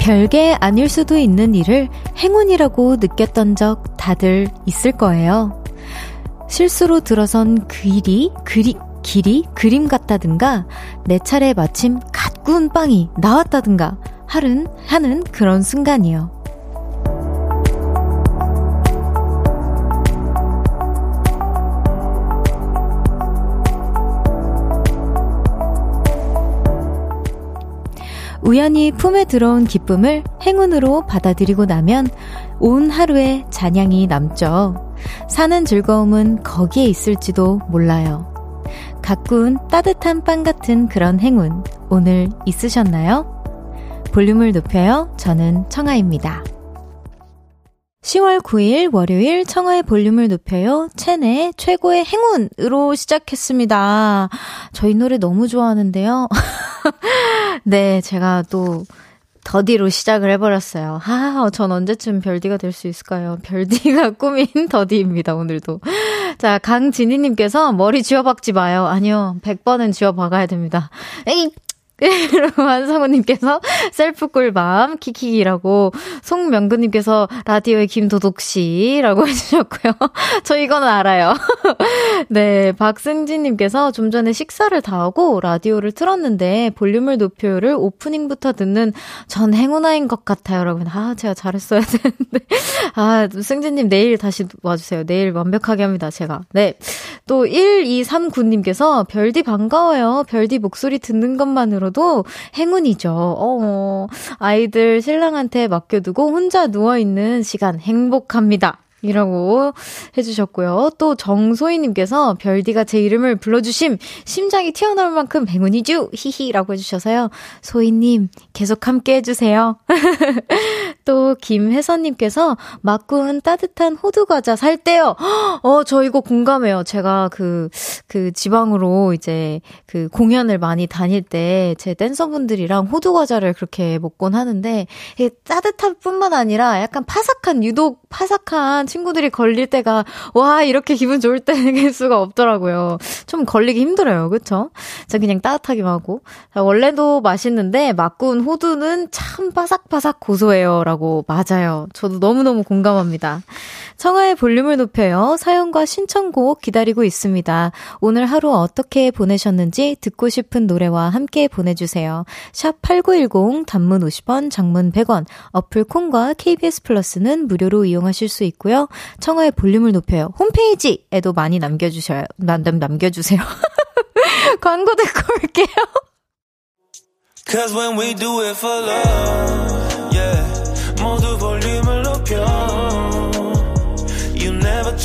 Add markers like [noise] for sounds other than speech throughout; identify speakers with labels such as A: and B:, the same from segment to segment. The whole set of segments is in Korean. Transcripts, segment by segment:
A: 별게 아닐 수도 있는 일을 행운이라고 느꼈던 적 다들 있을 거예요. 실수로 들어선 그 일이 그리, 길이 그림 같다든가 내 차례 마침 갓 구운 빵이 나왔다든가 하는, 하는 그런 순간이요. 우연히 품에 들어온 기쁨을 행운으로 받아들이고 나면 온 하루의 잔향이 남죠. 사는 즐거움은 거기에 있을지도 몰라요. 가꾼 따뜻한 빵 같은 그런 행운 오늘 있으셨나요? 볼륨을 높여요. 저는 청아입니다. 10월 9일 월요일 청하의 볼륨을 높여요. 체내 최고의 행운으로 시작했습니다. 저희 노래 너무 좋아하는데요. [laughs] 네, 제가 또 더디로 시작을 해버렸어요. 아, 전 언제쯤 별디가 될 수 있을까요? 별디가 [laughs] 꾸민 더디입니다, 오늘도. 자, 강진희님께서 머리 쥐어박지 마요. 아니요, 100번은 쥐어박아야 됩니다. 그리고 [laughs] 한성우님께서 셀프 꿀밤 키키기라고 송명근님께서 라디오의 김도독씨라고 [laughs] 해주셨고요. 저 이거는 알아요. [laughs] 네, 박승진님께서 좀 전에 식사를 다 하고 라디오를 틀었는데 볼륨을 높여요를 오프닝부터 듣는 전 행운아인 것 같아요. 여러분. 아, 제가 잘했어야 되는데. 아, 승진님 내일 다시 와주세요. 내일 완벽하게 합니다, 제가. 네. 또 1239님께서 별디 반가워요. 별디 목소리 듣는 것만으로 것만으로도 행운이죠. 어, 아이들 신랑한테 맡겨두고 혼자 누워있는 시간 행복합니다. 이라고 해주셨고요. 또 정소희님께서 별디가 제 이름을 불러주심 심장이 튀어나올 만큼 행운이죠 히히라고 해주셔서요. 소희님 계속 함께 해주세요. [laughs] 또 김혜선님께서 막군 따뜻한 호두 과자 살 때요. [gasps] 어, 저 이거 공감해요. 제가 그, 그 지방으로 이제 그 공연을 많이 다닐 때 제 댄서분들이랑 호두 과자를 그렇게 먹곤 하는데 따뜻한 뿐만 아니라 약간 파삭한, 유독 파삭한 친구들이 걸릴 때가 와 이렇게 기분 좋을 때일 [laughs] 수가 없더라고요. 좀 걸리기 힘들어요, 그렇죠? 자 그냥 따뜻하기만 하고 자, 원래도 맛있는데 막군 호두는 참 바삭바삭 고소해요라고 맞아요. 저도 너무 너무 공감합니다. 청하의 볼륨을 높여요. 사연과 신청곡 기다리고 있습니다. 오늘 하루 어떻게 보내셨는지 듣고 싶은 노래와 함께 보내주세요. 샵 8910 단문 50원, 장문 100원, 어플 콩과 KBS 플러스는 무료로 이용하실 수 있고요. 청하의 볼륨을 높여요. 홈페이지에도 많이 남겨주셔요. 남, 남, 남겨주세요. [laughs] 광고 듣고 올게요. Cause when we do it for love, yeah. 모두 볼륨을 높여.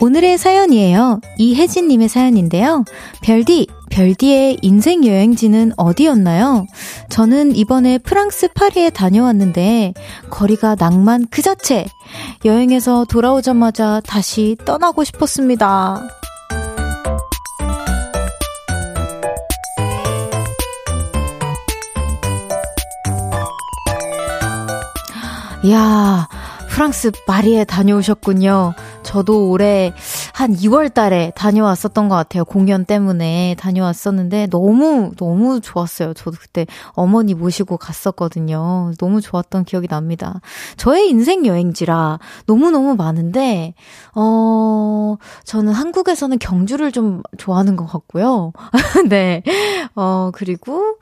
A: 오늘의 사연이에요. 이혜진님의 사연인데요. 별디, 별디의 인생 여행지는 어디였나요? 저는 이번에 프랑스 파리에 다녀왔는데 거리가 낭만 그 자체. 여행에서 돌아오자마자 다시 떠나고 싶었습니다. 이야, 프랑스 파리에 다녀오셨군요. 저도 올해 한 2월 달에 다녀왔었던 것 같아요. 공연 때문에 다녀왔었는데 너무, 너무 좋았어요. 저도 그때 어머니 모시고 갔었거든요. 너무 좋았던 기억이 납니다. 저의 인생 여행지라 너무너무 많은데, 어, 저는 한국에서는 경주를 좀 좋아하는 것 같고요. [laughs] 네. 어, 그리고,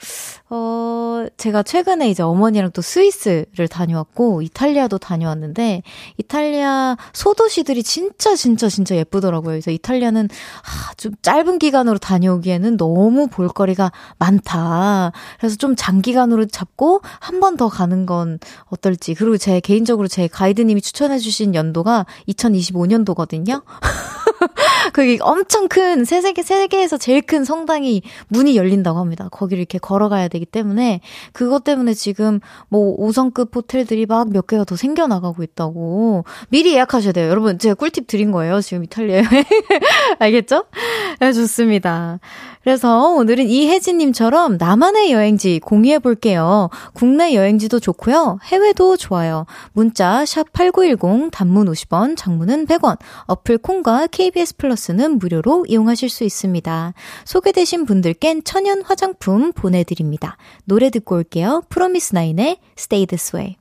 A: 어, 제가 최근에 이제 어머니랑 또 스위스를 다녀왔고, 이탈리아도 다녀왔는데, 이탈리아 소도시들이 진짜 진짜 진짜 예쁘더라고요. 그러더라고요. 그래서 이탈리아는 아, 좀 짧은 기간으로 다녀오기에는 너무 볼거리가 많다. 그래서 좀 장기간으로 잡고 한 번 더 가는 건 어떨지. 그리고 제 개인적으로 제 가이드님이 추천해주신 연도가 2025년도거든요. [laughs] [laughs] 거기 엄청 큰 세계 세계에서 제일 큰 성당이 문이 열린다고 합니다. 거기를 이렇게 걸어가야 되기 때문에 그것 때문에 지금 뭐 5성급 호텔들이 막 몇 개가 더 생겨나가고 있다고 미리 예약하셔야 돼요. 여러분 제가 꿀팁 드린 거예요. 지금 이탈리아에 [laughs] 알겠죠? 네, 좋습니다. 그래서 오늘은 이혜진님처럼 나만의 여행지 공유해 볼게요. 국내 여행지도 좋고요. 해외도 좋아요. 문자 샵8910 단문 50원, 장문은 100원. 어플 콩과 KBS 플러스는 무료로 이용하실 수 있습니다. 소개되신 분들께는 천연 화장품 보내드립니다. 노래 듣고 올게요. 프로미스나인의 Stay This Way.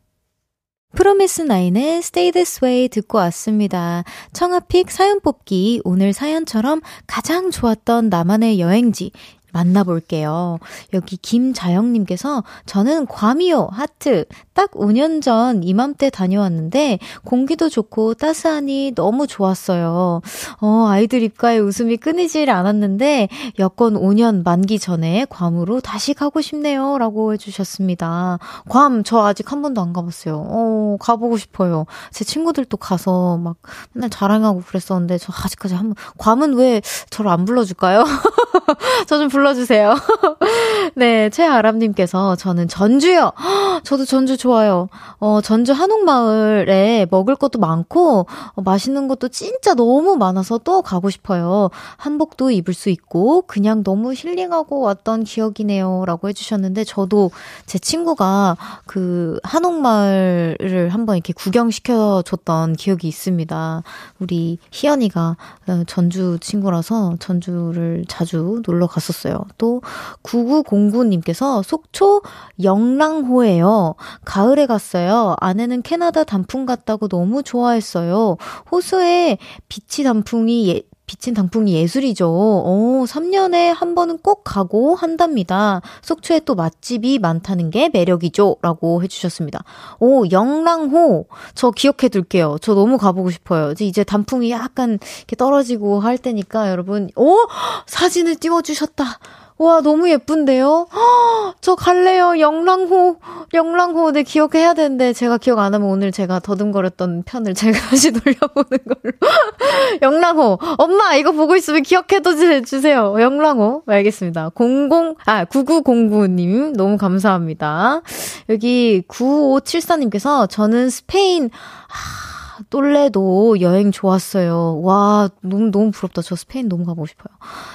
A: 프로미스 나인의 Stay This Way 듣고 왔습니다. 청아픽 사연 뽑기 오늘 사연처럼 가장 좋았던 나만의 여행지 만나볼게요. 여기 김자영님께서 저는 괌이요, 하트. 딱 5년 전 이맘때 다녀왔는데 공기도 좋고 따스하니 너무 좋았어요. 어, 아이들 입가에 웃음이 끊이질 않았는데 여권 5년 만기 전에 괌으로 다시 가고 싶네요. 라고 해주셨습니다. 괌, 저 아직 한 번도 안 가봤어요. 어, 가보고 싶어요. 제 친구들도 가서 막 맨날 자랑하고 그랬었는데 저 아직까지 한 번, 괌은 왜 저를 안 불러줄까요? [laughs] 저 좀 불러주세요. [laughs] 네, 최아람님께서 저는 전주요. 저도 전주 좋아요. 어, 전주 한옥마을에 먹을 것도 많고, 어, 맛있는 것도 진짜 너무 많아서 또 가고 싶어요. 한복도 입을 수 있고, 그냥 너무 힐링하고 왔던 기억이네요. 라고 해주셨는데, 저도 제 친구가 그 한옥마을을 한번 이렇게 구경시켜줬던 기억이 있습니다. 우리 희연이가 어, 전주 친구라서 전주를 자주 놀러 갔었어요. 또 9909님께서 속초 영랑호예요. 가을에 갔어요. 아내는 캐나다 단풍 같다고 너무 좋아했어요. 호수에 비치 단풍이 예, 비친 단풍이 예술이죠. 오, 3년에 한 번은 꼭 가고 한답니다. 속초에 또 맛집이 많다는 게 매력이죠. 라고 해주셨습니다. 오, 영랑호. 저 기억해 둘게요. 저 너무 가보고 싶어요. 이제 단풍이 약간 이렇게 떨어지고 할 때니까 여러분, 오! [gasps] 사진을 띄워주셨다. 와, 너무 예쁜데요? 허, [gasps] 저 갈래요. 영랑호. 영랑호. 네, 기억해야 되는데, 제가 기억 안 하면 오늘 제가 더듬거렸던 편을 [laughs] 제가 다시 돌려보는 걸로. [laughs] 영랑호. 엄마, 이거 보고 있으면 기억해도 주세요. 영랑호. 알겠습니다. 00, 아, 9909님, 너무 감사합니다. 여기 9574님께서, 저는 스페인, 하, 똘레도 여행 좋았어요. 와, 너무, 너무 부럽다. 저 스페인 너무 가보고 싶어요.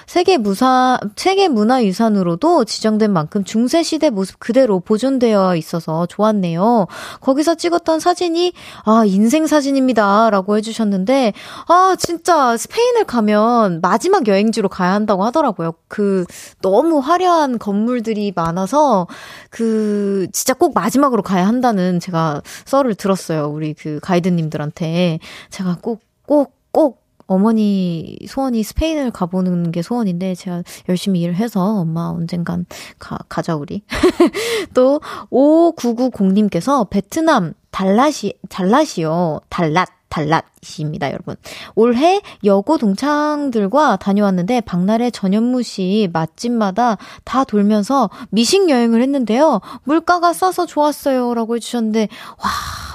A: 세계 무사, 세계 문화유산으로도 지정된 만큼 중세시대 모습 그대로 보존되어 있어서 좋았네요. 거기서 찍었던 사진이, 아, 인생 사진입니다. 라고 해주셨는데, 아, 진짜 스페인을 가면 마지막 여행지로 가야 한다고 하더라고요. 그, 너무 화려한 건물들이 많아서, 그, 진짜 꼭 마지막으로 가야 한다는 제가 썰을 들었어요. 우리 그 가이드님들한테. 저한테 제가 꼭, 꼭, 꼭 어머니 소원이 스페인을 가보는 게 소원인데 제가 열심히 일을 해서 엄마 언젠간 가, 가자 우리. [laughs] 또 5990님께서 베트남 달랏이 달랏이요. 달랏 달랏입니다, 여러분. 올해 여고 동창들과 다녀왔는데 박나래 전현무 씨 맛집마다 다 돌면서 미식 여행을 했는데요. 물가가 싸서 좋았어요. 라고 해주셨는데, 와,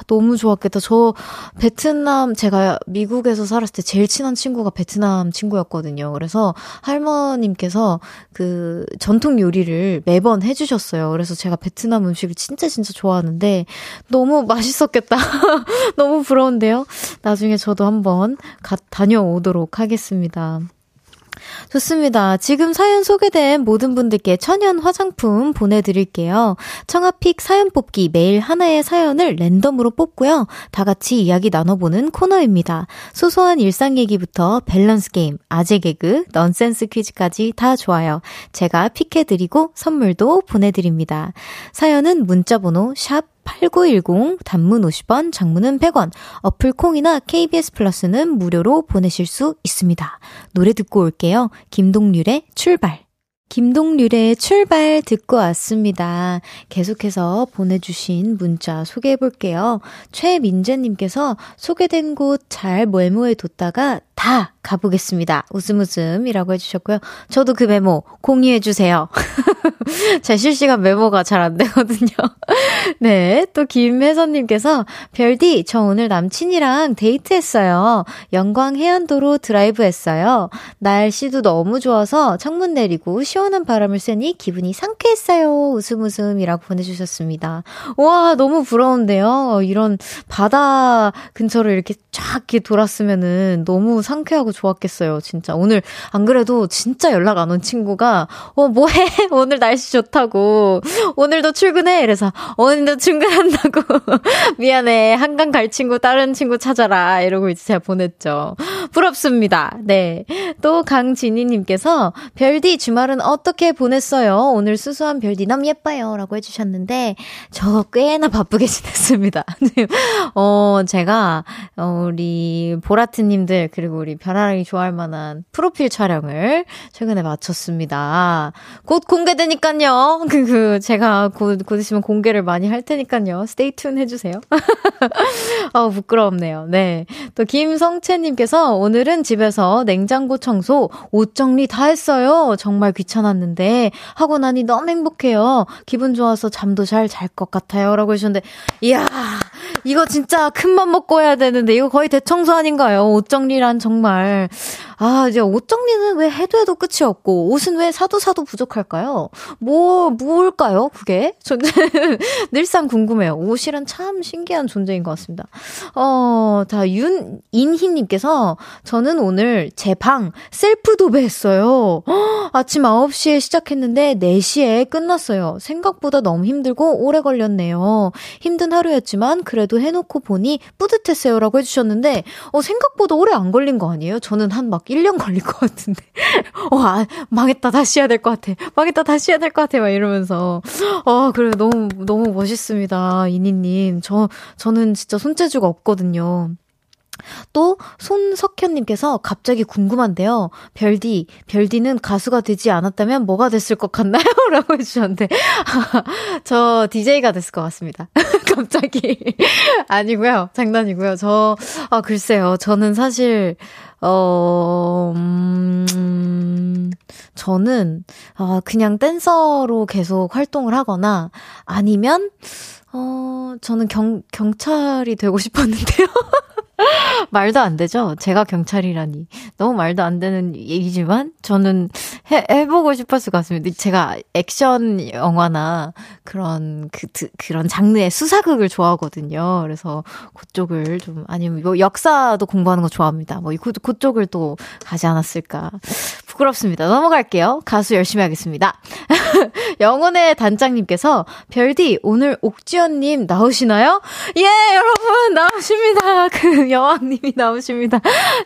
A: 너무 좋았겠다. 저 베트남, 제가 미국에서 살았을 때 제일 친한 친구가 베트남 친구였거든요. 그래서 할머님께서 그 전통 요리를 매번 해주셨어요. 그래서 제가 베트남 음식을 진짜 진짜 좋아하는데 너무 맛있었겠다. [laughs] 너무 부러운데요. 나중에 저도 한번 가, 다녀오도록 하겠습니다. 좋습니다. 지금 사연 소개된 모든 분들께 천연 화장품 보내드릴게요. 청아픽 사연 뽑기 매일 하나의 사연을 랜덤으로 뽑고요. 다 같이 이야기 나눠보는 코너입니다. 소소한 일상 얘기부터 밸런스 게임, 아재 개그, 넌센스 퀴즈까지 다 좋아요. 제가 픽해드리고 선물도 보내드립니다. 사연은 문자번호 샵 8910 단문 50원, 장문은 100원, 어플 콩이나 KBS 플러스는 무료로 보내실 수 있습니다. 노래 듣고 올게요. 김동률의 출발. 김동률의 출발 듣고 왔습니다. 계속해서 보내주신 문자 소개해 볼게요. 최민재님께서 소개된 곳 잘 메모해 뒀다가 다다 가보겠습니다. 웃음 웃음이라고 해주셨고요. 저도 그 메모 공유해주세요. [laughs] 제 실시간 메모가 잘 안 되거든요. [laughs] 네. 또 김혜선님께서 별디, 저 오늘 남친이랑 데이트했어요. 영광 해안도로 드라이브 했어요. 날씨도 너무 좋아서 창문 내리고 시원한 바람을 쐬니 기분이 상쾌했어요. 웃음 웃음이라고 보내주셨습니다. 와, 너무 부러운데요. 이런 바다 근처를 이렇게 쫙 이렇게 돌았으면은 너무 상쾌하고 좋았겠어요, 진짜. 오늘, 안 그래도 진짜 연락 안 온 친구가, 어, 뭐 해? [laughs] 오늘 날씨 좋다고. 오늘도 출근해? 이래서, 오늘도 출근한다고. [laughs] 미안해. 한강 갈 친구, 다른 친구 찾아라. 이러고 이제 제가 보냈죠. 부럽습니다. 네. 또 강진희님께서, 별디 주말은 어떻게 보냈어요? 오늘 수수한 별디 너무 예뻐요. 라고 해주셨는데, 저 꽤나 바쁘게 [laughs] 지냈습니다. 어, 제가, 어, 우리 보라트님들, 그리고 우리 별아 사랑이 좋아할 만한 프로필 촬영을 최근에 마쳤습니다. 곧 공개되니까요. [laughs] 그, 그, 제가 곧, 곧 있으면 공개를 많이 할 테니까요. 스테이 튠 해주세요. [laughs] 아 부끄럽네요. 네. 또 김성채님께서 오늘은 집에서 냉장고 청소, 옷 정리 다 했어요. 정말 귀찮았는데 하고 나니 너무 행복해요. 기분 좋아서 잠도 잘 잘 것 같아요. 라고 해주셨는데, 이야, 이거 진짜 큰 맘 먹고 해야 되는데 이거 거의 대청소 아닌가요? 옷 정리란 정말 아, 이제 옷 정리는 왜 해도 해도 끝이 없고, 옷은 왜 사도 사도 부족할까요? 뭐, 뭘까요, 그게? 저는 [laughs] 늘상 궁금해요. 옷이란 참 신기한 존재인 것 같습니다. 어, 자, 윤인희님께서, 저는 오늘 제 방 셀프 도배했어요. [gasps] 아침 9시에 시작했는데 4시에 끝났어요. 생각보다 너무 힘들고 오래 걸렸네요. 힘든 하루였지만, 그래도 해놓고 보니 뿌듯했어요. 라고 해주셨는데, 어, 생각보다 오래 안 걸린 거 아니에요? 저는 한 막 1년 걸릴 것 같은데. [laughs] 어, 아, 망했다. 다시 해야 될 것 같아. 망했다. 다시 해야 될 것 같아. 막 이러면서. 어, 그래. 너무, 너무 멋있습니다. 이니님. 저, 저는 진짜 손재주가 없거든요. 또 손석현님께서 갑자기 궁금한데요. 별디, 별디는 가수가 되지 않았다면 뭐가 됐을 것 같나요? [laughs] 라고 해주셨는데 [laughs] 저 DJ가 됐을 것 같습니다. [laughs] 갑자기 아니고요, 장난이고요. 저 아, 글쎄요, 저는 사실 어, 음, 저는, 어, 그냥 댄서로 계속 활동을 하거나, 아니면, 어, 저는 경, 경찰이 되고 싶었는데요. [laughs] 말도 안 되죠? 제가 경찰이라니. 너무 말도 안 되는 얘기지만, 저는 해, 해보고 싶었을 것 같습니다. 제가 액션 영화나 그런, 그, 그런 장르의 수사극을 좋아하거든요. 그래서 그쪽을 좀, 아니면 뭐 역사도 공부하는 거 좋아합니다. 뭐, 그, 그쪽을 또 가지 않았을까. 부끄럽습니다. 넘어갈게요. 가수 열심히 하겠습니다. [laughs] 영혼의 단장님께서, 별디, 오늘 옥지연님 나오시나요? 예, 여러분, 나오십니다. [laughs] 그, 여왕님이 나오십니다.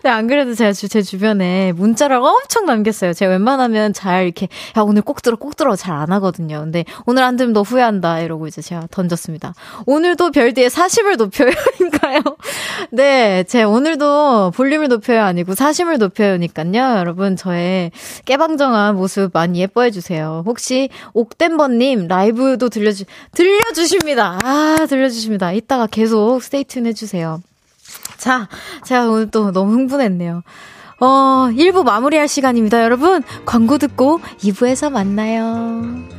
A: 네, 안 그래도 제가 주, 제 주변에 문자를 엄청 남겼어요. 제가 웬만하면 잘 이렇게, 야, 오늘 꼭 들어, 꼭 들어 잘 안 하거든요. 근데 오늘 안 들으면 너 후회한다. 이러고 이제 제가 던졌습니다. 오늘도 별디의 40을 높여요인가요? [laughs] 네, 제 오늘도 볼륨을 높여요 아니고 사심을 높여요니까요. 여러분, 저의 깨방정한 모습 많이 예뻐해 주세요. 혹시 옥댐버님 라이브도 들려주, 들려주십니다. 아, 들려주십니다. 이따가 계속 스테이튼 해주세요. 자, 제가 오늘 또 너무 흥분했네요. 어, 1부 마무리할 시간입니다, 여러분. 광고 듣고 2부에서 만나요.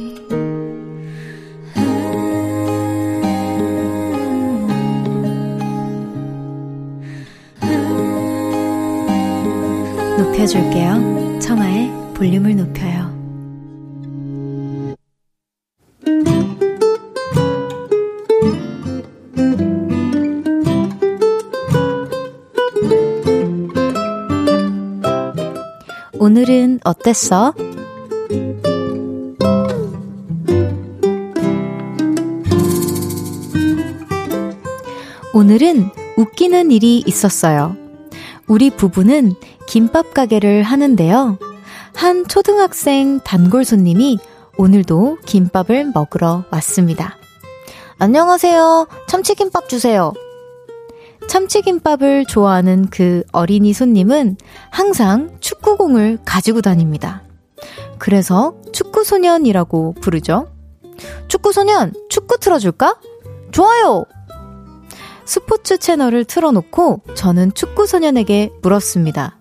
A: 높여줄게요 청하의 볼륨을 높여요 오늘은 어땠어? 오늘은 웃기는 일이 있었어요. 우리 부부는 김밥 가게를 하는데요. 한 초등학생 단골 손님이 오늘도 김밥을 먹으러 왔습니다. 안녕하세요. 참치김밥 주세요. 참치김밥을 좋아하는 그 어린이 손님은 항상 축구공을 가지고 다닙니다. 그래서 축구소년이라고 부르죠. 축구소년, 축구 틀어줄까? 좋아요! 스포츠 채널을 틀어놓고 저는 축구소년에게 물었습니다.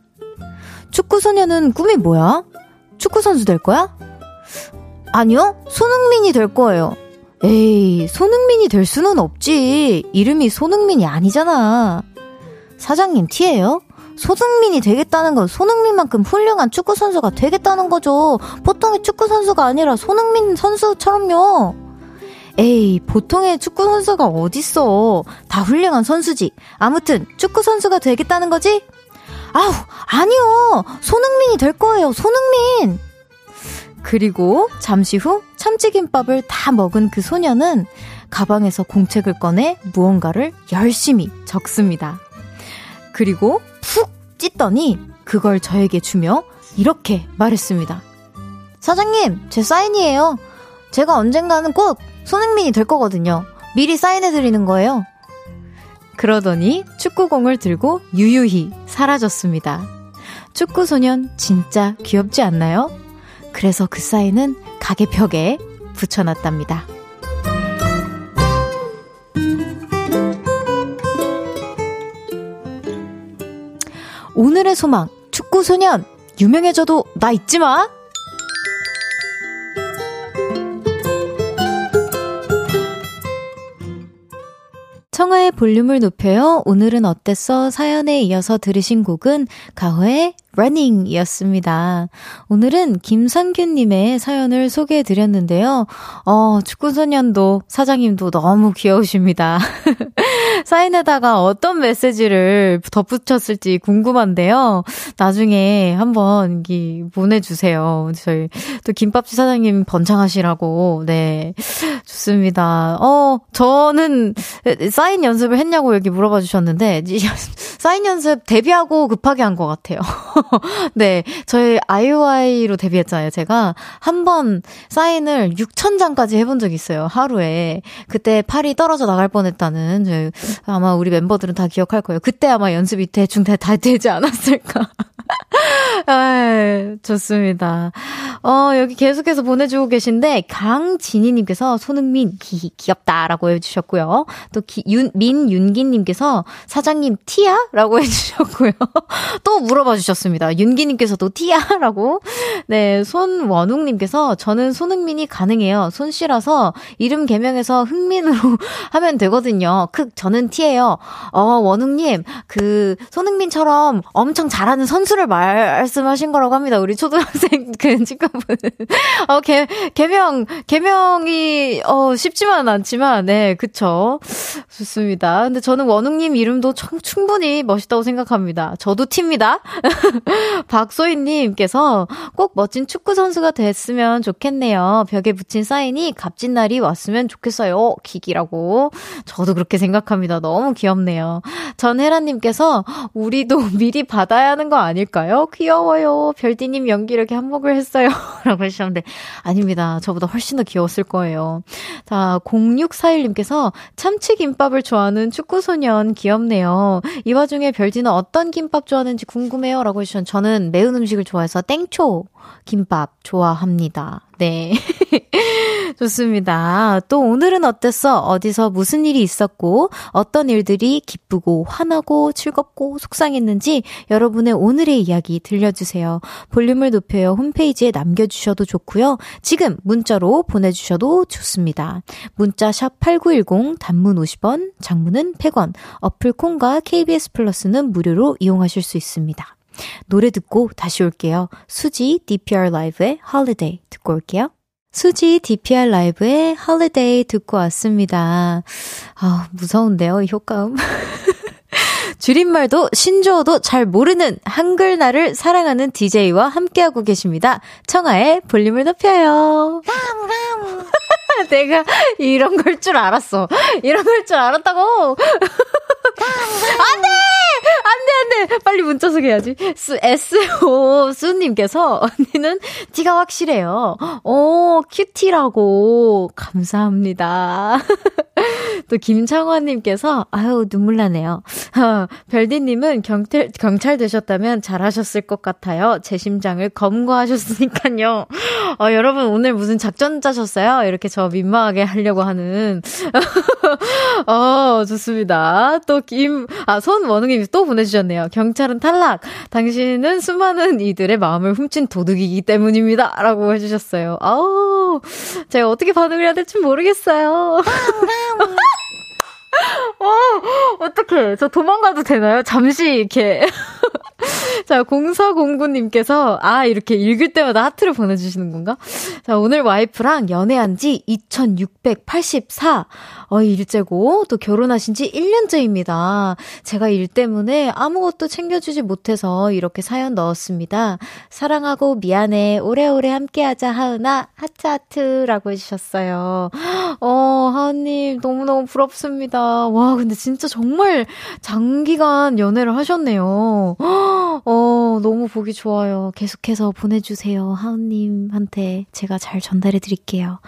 A: 축구소년은 꿈이 뭐야? 축구선수 될 거야? 아니요, 손흥민이 될 거예요. 에이, 손흥민이 될 수는 없지. 이름이 손흥민이 아니잖아. 사장님 티예요? 손흥민이 되겠다는 건 손흥민만큼 훌륭한 축구 선수가 되겠다는 거죠. 보통의 축구 선수가 아니라 손흥민 선수처럼요. 에이, 보통의 축구 선수가 어딨어. 다 훌륭한 선수지. 아무튼 축구 선수가 되겠다는 거지? 아우, 아니요. 손흥민이 될 거예요. 손흥민. 그리고 잠시 후 참치김밥을 다 먹은 그 소녀는 가방에서 공책을 꺼내 무언가를 열심히 적습니다. 그리고 푹 찢더니 그걸 저에게 주며 이렇게 말했습니다. 사장님, 제 사인이에요. 제가 언젠가는 꼭 손흥민이 될 거거든요. 미리 사인해드리는 거예요. 그러더니 축구공을 들고 유유히 사라졌습니다. 축구 소년 진짜 귀엽지 않나요? 그래서 그 사인은 가게 벽에 붙여놨답니다. 오늘의 소망, 축구 소년! 유명해져도 나 잊지 마! 청하의 볼륨을 높여요. 오늘은 어땠어? 사연에 이어서 들으신 곡은 가호의 running 이었습니다. 오늘은 김상균님의 사연을 소개해 드렸는데요. 어, 축구소년도 사장님도 너무 귀여우십니다. [laughs] 사인에다가 어떤 메시지를 덧붙였을지 궁금한데요. 나중에 한번 이 보내주세요. 저희 또 김밥집 사장님 번창하시라고. 네. 좋습니다. 어, 저는 사인 연습을 했냐고 여기 물어봐 주셨는데, [laughs] 사인 연습 데뷔하고 급하게 한 것 같아요. [laughs] 네. 저희 아이오아이로 데뷔했잖아요. 제가 한 번 사인을 6,000장까지 해본 적이 있어요. 하루에. 그때 팔이 떨어져 나갈 뻔 했다는, 아마 우리 멤버들은 다 기억할 거예요. 그때 아마 연습이 대충 다, 다 되지 않았을까. [laughs] [laughs] 아, 좋습니다. 어, 여기 계속해서 보내주고 계신데, 강진희님께서 손흥민, 기, 귀엽다라고 해주셨고요. 또, 기, 윤, 민윤기님께서 사장님, 티야? 라고 해주셨고요. [laughs] 또 물어봐 주셨습니다. 윤기님께서도 티야? [laughs] 라고. 네, 손원웅님께서 저는 손흥민이 가능해요. 손씨라서 이름 개명해서 흥민으로 하면 되거든요. 크, 저는 티예요. 어, 원웅님, 그, 손흥민처럼 엄청 잘하는 선수를 말씀하신 거라고 합니다. 우리 초등학생 [laughs] 그 친구분. 어, 개, 개명, 개명이, 어, 쉽지만은 않지만, 네, 그쵸. 좋습니다. 근데 저는 원웅님 이름도 충분히 멋있다고 생각합니다. 저도 티입니다. [laughs] 박소희님께서 꼭 멋진 축구선수가 됐으면 좋겠네요. 벽에 붙인 사인이 값진 날이 왔으면 좋겠어요. 기기라고. 저도 그렇게 생각합니다. 너무 귀엽네요. 전혜라님께서 우리도 [laughs] 미리 받아야 하는 거 아닐까 요? 귀여워요. 별디님 연기 이렇게 한몫을 했어요. [laughs] 라고 하셨는데, 아닙니다. 저보다 훨씬 더 귀여웠을 거예요. 자, 0641님께서 참치김밥을 좋아하는 축구소년 귀엽네요. 이 와중에 별디는 어떤 김밥 좋아하는지 궁금해요. 라고 해주셨는데, 저는 매운 음식을 좋아해서 땡초 김밥 좋아합니다. 네. [laughs] [laughs] 좋습니다. 또 오늘은 어땠어? 어디서 무슨 일이 있었고, 어떤 일들이 기쁘고, 화나고, 즐겁고, 속상했는지 여러분의 오늘의 이야기 들려주세요. 볼륨을 높여요. 홈페이지에 남겨주셔도 좋고요. 지금 문자로 보내주셔도 좋습니다. 문자 샵 8910, 단문 50원, 장문은 100원, 어플 콩과 KBS 플러스는 무료로 이용하실 수 있습니다. 노래 듣고 다시 올게요. 수지 DPR 라이브의 Holiday 듣고 올게요. 수지 DPR 라이브의 Holiday 듣고 왔습니다. 아, 무서운데요, 이 효과음. [laughs] 줄임말도 신조어도 잘 모르는 한글날을 사랑하는 DJ와 함께하고 계십니다. 청아의 볼륨을 높여요. [laughs] 내가 이런 걸 줄 알았어. 이런 걸 줄 알았다고. 안 돼! 안 돼, 안 돼! 빨리 문자 소개해야지. 수, SO, 수님께서, 언니는 티가 확실해요. 오, 큐티라고. 감사합니다. [laughs] 또 김창환님께서, 아유, 눈물 나네요. 어, 별디님은 경찰, 경찰 되셨다면 잘하셨을 것 같아요. 제 심장을 검거하셨으니까요. 어, 여러분, 오늘 무슨 작전 짜셨어요? 이렇게 저 민망하게 하려고 하는. [laughs] 어, 좋습니다. 또 김, 아, 손원웅님이 또 보내주셨네요. 경찰은 탈락. 당신은 수많은 이들의 마음을 훔친 도둑이기 때문입니다. 라고 해주셨어요. 아우, 제가 어떻게 반응을 해야 될지 모르겠어요. [laughs] 어, 어떡해. 저 도망가도 되나요? 잠시 이렇게. [laughs] 자, 0409님께서, 아, 이렇게 읽을 때마다 하트를 보내주시는 건가? 자, 오늘 와이프랑 연애한 지 2684. 어, 일째고, 또 결혼하신 지 1년째입니다. 제가 일 때문에 아무것도 챙겨주지 못해서 이렇게 사연 넣었습니다. 사랑하고 미안해. 오래오래 함께하자, 하은아. 하트하트라고 해주셨어요. 어, 하은님, 너무너무 부럽습니다. 와, 근데 진짜 정말 장기간 연애를 하셨네요. 어, 너무 보기 좋아요. 계속해서 보내주세요. 하은님한테 제가 잘 전달해 드릴게요.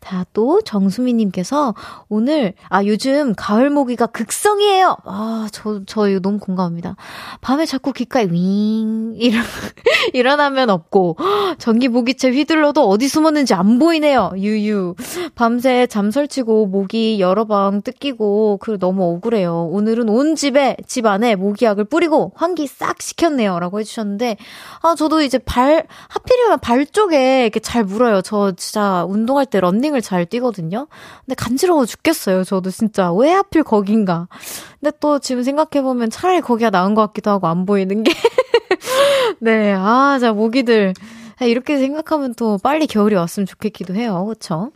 A: 자, 또 정수미님께서 오늘, 아, 요즘 가을 모기가 극성이에요! 아, 저, 저 이거 너무 공감합니다. 밤에 자꾸 귓가에 윙, 일어, [laughs] 일어나면 없고, 전기 모기채 휘둘러도 어디 숨었는지 안 보이네요. 유유. 밤새 잠 설치고 모기 여러 방 뜯기고, 그 너무 억울해요. 오늘은 온 집에, 집 안에 모기약을 뿌리고 환기 싹 시켰네요. 라고 해주셨는데, 아, 저도 이제 발, 하필이면 발 쪽에 이렇게 잘 물어요. 저 진짜 운동할 때 런닝을 잘 뛰거든요. 근데 간지러워 죽겠어요. 저도 진짜. 왜 하필 거긴가. 근데 또 지금 생각해보면 차라리 거기가 나은 것 같기도 하고 안 보이는 게. [laughs] 네. 아, 자, 모기들. 이렇게 생각하면 또 빨리 겨울이 왔으면 좋겠기도 해요. 그쵸?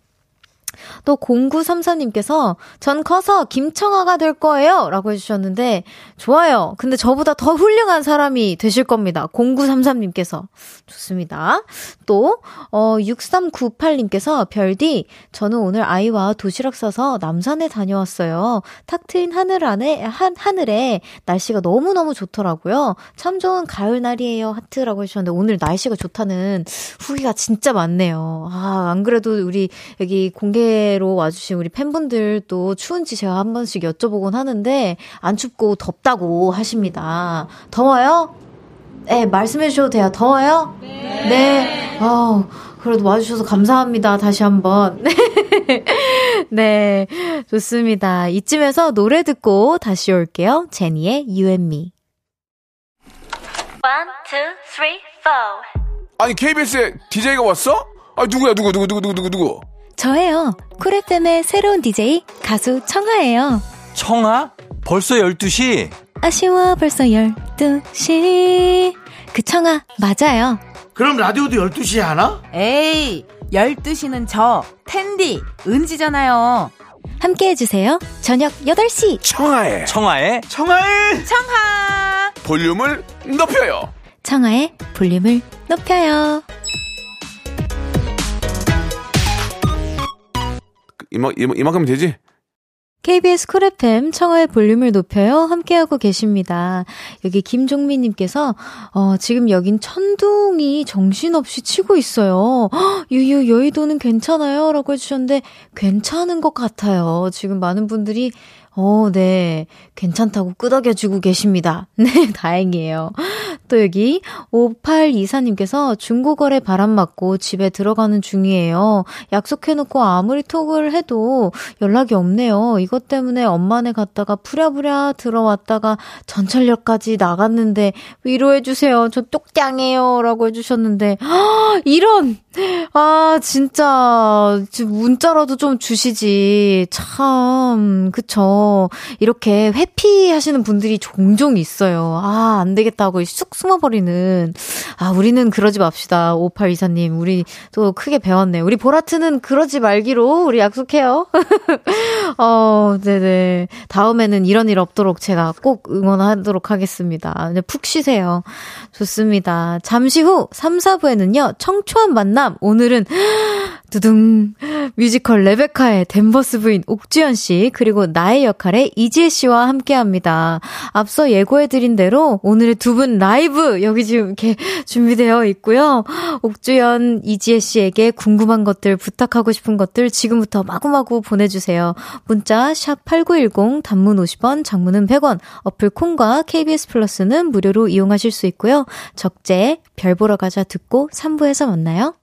A: 또 0934님께서 전 커서 김청아가 될 거예요. 라고 해주셨는데, 좋아요. 근데 저보다 더 훌륭한 사람이 되실 겁니다. 0933님께서. 좋습니다. 또, 어, 6398님께서 별디, 저는 오늘 아이와 도시락 싸서 남산에 다녀왔어요. 탁 트인 하늘 안에, 한, 하늘에 날씨가 너무너무 좋더라고요. 참 좋은 가을 날이에요. 하트라고 해주셨는데, 오늘 날씨가 좋다는 후기가 진짜 많네요. 아, 안 그래도 우리 여기 공개 가게로 와주신 우리 팬분들도 추운지 제가 한 번씩 여쭤보곤 하는데 안 춥고 덥다고 하십니다. 더워요? 네, 말씀해 주셔도 돼요. 더워요? 네. 네. 아, 그래도 와주셔서 감사합니다. 다시 한 번. [laughs] 네. 좋습니다. 이쯤에서 노래 듣고 다시 올게요. 제니의 You and Me.
B: One, two, three, four.
C: 아니, KBS에 DJ가 왔어? 아, 누구야, 누구, 누구, 누구, 누구, 누구, 누구?
A: 저예요. 쿨FM의 새로운 DJ 가수 청아예요.
D: 청아? 벌써 12시?
A: 아쉬워 벌써 12시. 그 청아 맞아요.
E: 그럼 라디오도 12시에 하나?
F: 에이 12시는 저 텐디 은지잖아요.
A: 함께 해주세요. 저녁 8시.
C: 청하의
D: 청아의
E: 청하의
F: 청하
C: 볼륨을 높여요.
A: 청아의 볼륨을 높여요.
C: 이만, 이만, 이만큼 되지?
A: KBS 쿨 FM 청하의 볼륨을 높여요. 함께하고 계십니다. 여기 김종민님께서, 어, 지금 여긴 천둥이 정신없이 치고 있어요. 헉, 유유, 여의도는 괜찮아요? 라고 해주셨는데, 괜찮은 것 같아요. 지금 많은 분들이 어, 네. 괜찮다고 끄덕여주고 계십니다. [laughs] 네, 다행이에요. 또 여기 5824님께서 중고거래 바람 맞고 집에 들어가는 중이에요. 약속해놓고 아무리 톡을 해도 연락이 없네요. 이것 때문에 엄마네 갔다가 부랴부랴 들어왔다가 전철역까지 나갔는데 위로해주세요. 저 똑짱해요. 라고 해주셨는데, 아, [gasps] 이런! 아, 진짜, 문자라도 좀 주시지. 참, 그쵸. 이렇게 회피하시는 분들이 종종 있어요. 아, 안 되겠다고 쑥 숨어버리는. 아, 우리는 그러지 맙시다. 5824님. 우리 또 크게 배웠네. 우리 보라트는 그러지 말기로 우리 약속해요. [laughs] 어, 네네. 다음에는 이런 일 없도록 제가 꼭 응원하도록 하겠습니다. 푹 쉬세요. 좋습니다. 잠시 후 3, 4부에는요, 청초한 만남. 오늘은 두둥. 뮤지컬 레베카의 댄버스 부인 옥주현 씨, 그리고 나의 역할의 이지혜 씨와 함께 합니다. 앞서 예고해드린 대로 오늘의 두 분 라이브 여기 지금 이렇게 준비되어 있고요. 옥주현, 이지혜 씨에게 궁금한 것들, 부탁하고 싶은 것들 지금부터 마구마구 보내주세요. 문자, 샵8910, 단문 50원, 장문은 100원, 어플 콩과 KBS 플러스는 무료로 이용하실 수 있고요. 적재, 별 보러 가자 듣고 3부에서 만나요.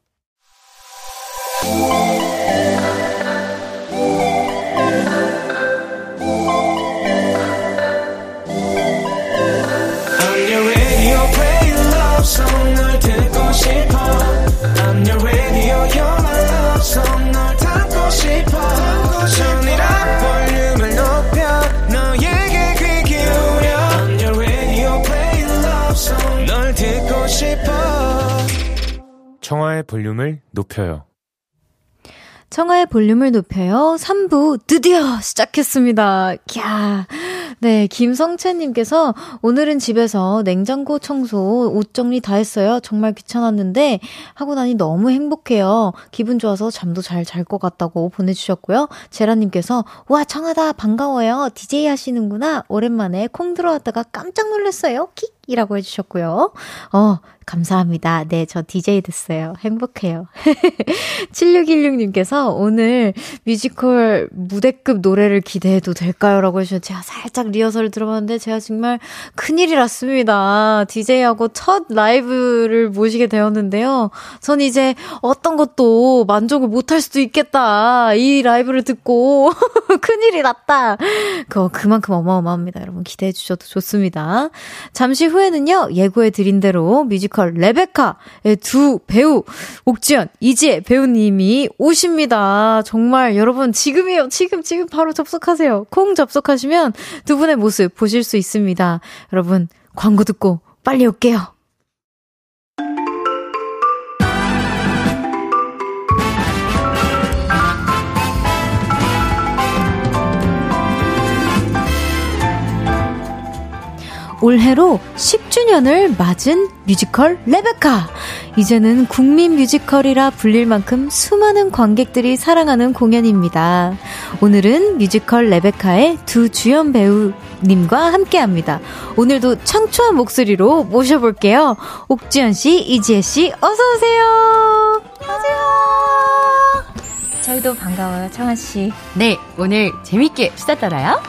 G: 청하의 볼륨을 높여요.
A: 청하의 볼륨을 높여요. 3부 드디어 시작했습니다. 캬. 네, 김성채님께서 오늘은 집에서 냉장고 청소, 옷 정리 다 했어요. 정말 귀찮았는데 하고 나니 너무 행복해요. 기분 좋아서 잠도 잘 잘 것 같다고 보내주셨고요. 제라님께서 와 청하다 반가워요. DJ 하시는구나. 오랜만에 콩 들어왔다가 깜짝 놀랐어요. 킥 이라고 해주셨고요. 어, 감사합니다. 네, 저 DJ 됐어요. 행복해요. [laughs] 7616님께서 오늘 뮤지컬 무대급 노래를 기대해도 될까요? 라고 해주셔서 제가 살짝 리허설 들어봤는데 제가 정말 큰일이 났습니다. DJ하고 첫 라이브를 모시게 되었는데요. 전 이제 어떤 것도 만족을 못할 수도 있겠다. 이 라이브를 듣고 [laughs] 큰일이 났다. 그거 그만큼 어마어마합니다. 여러분 기대해 주셔도 좋습니다. 잠시 후에는요, 예고해 드린 대로 뮤지컬 레베카의 두 배우, 옥지연, 이지혜 배우님이 오십니다. 정말 여러분 지금이요, 지금, 지금 바로 접속하세요. 콩 접속하시면 두 분의 모습 보실 수 있습니다. 여러분, 광고 듣고 빨리 올게요. 올해로 10주년을 맞은 뮤지컬 레베카. 이제는 국민 뮤지컬이라 불릴 만큼 수많은 관객들이 사랑하는 공연입니다. 오늘은 뮤지컬 레베카의 두 주연 배우님과 함께 합니다. 오늘도 청초한 목소리로 모셔볼게요. 옥주현 씨, 이지혜 씨, 어서오세요.
H: 저희도 반가워요, 청아 씨. 네, 오늘 재밌게 수다 떨어요.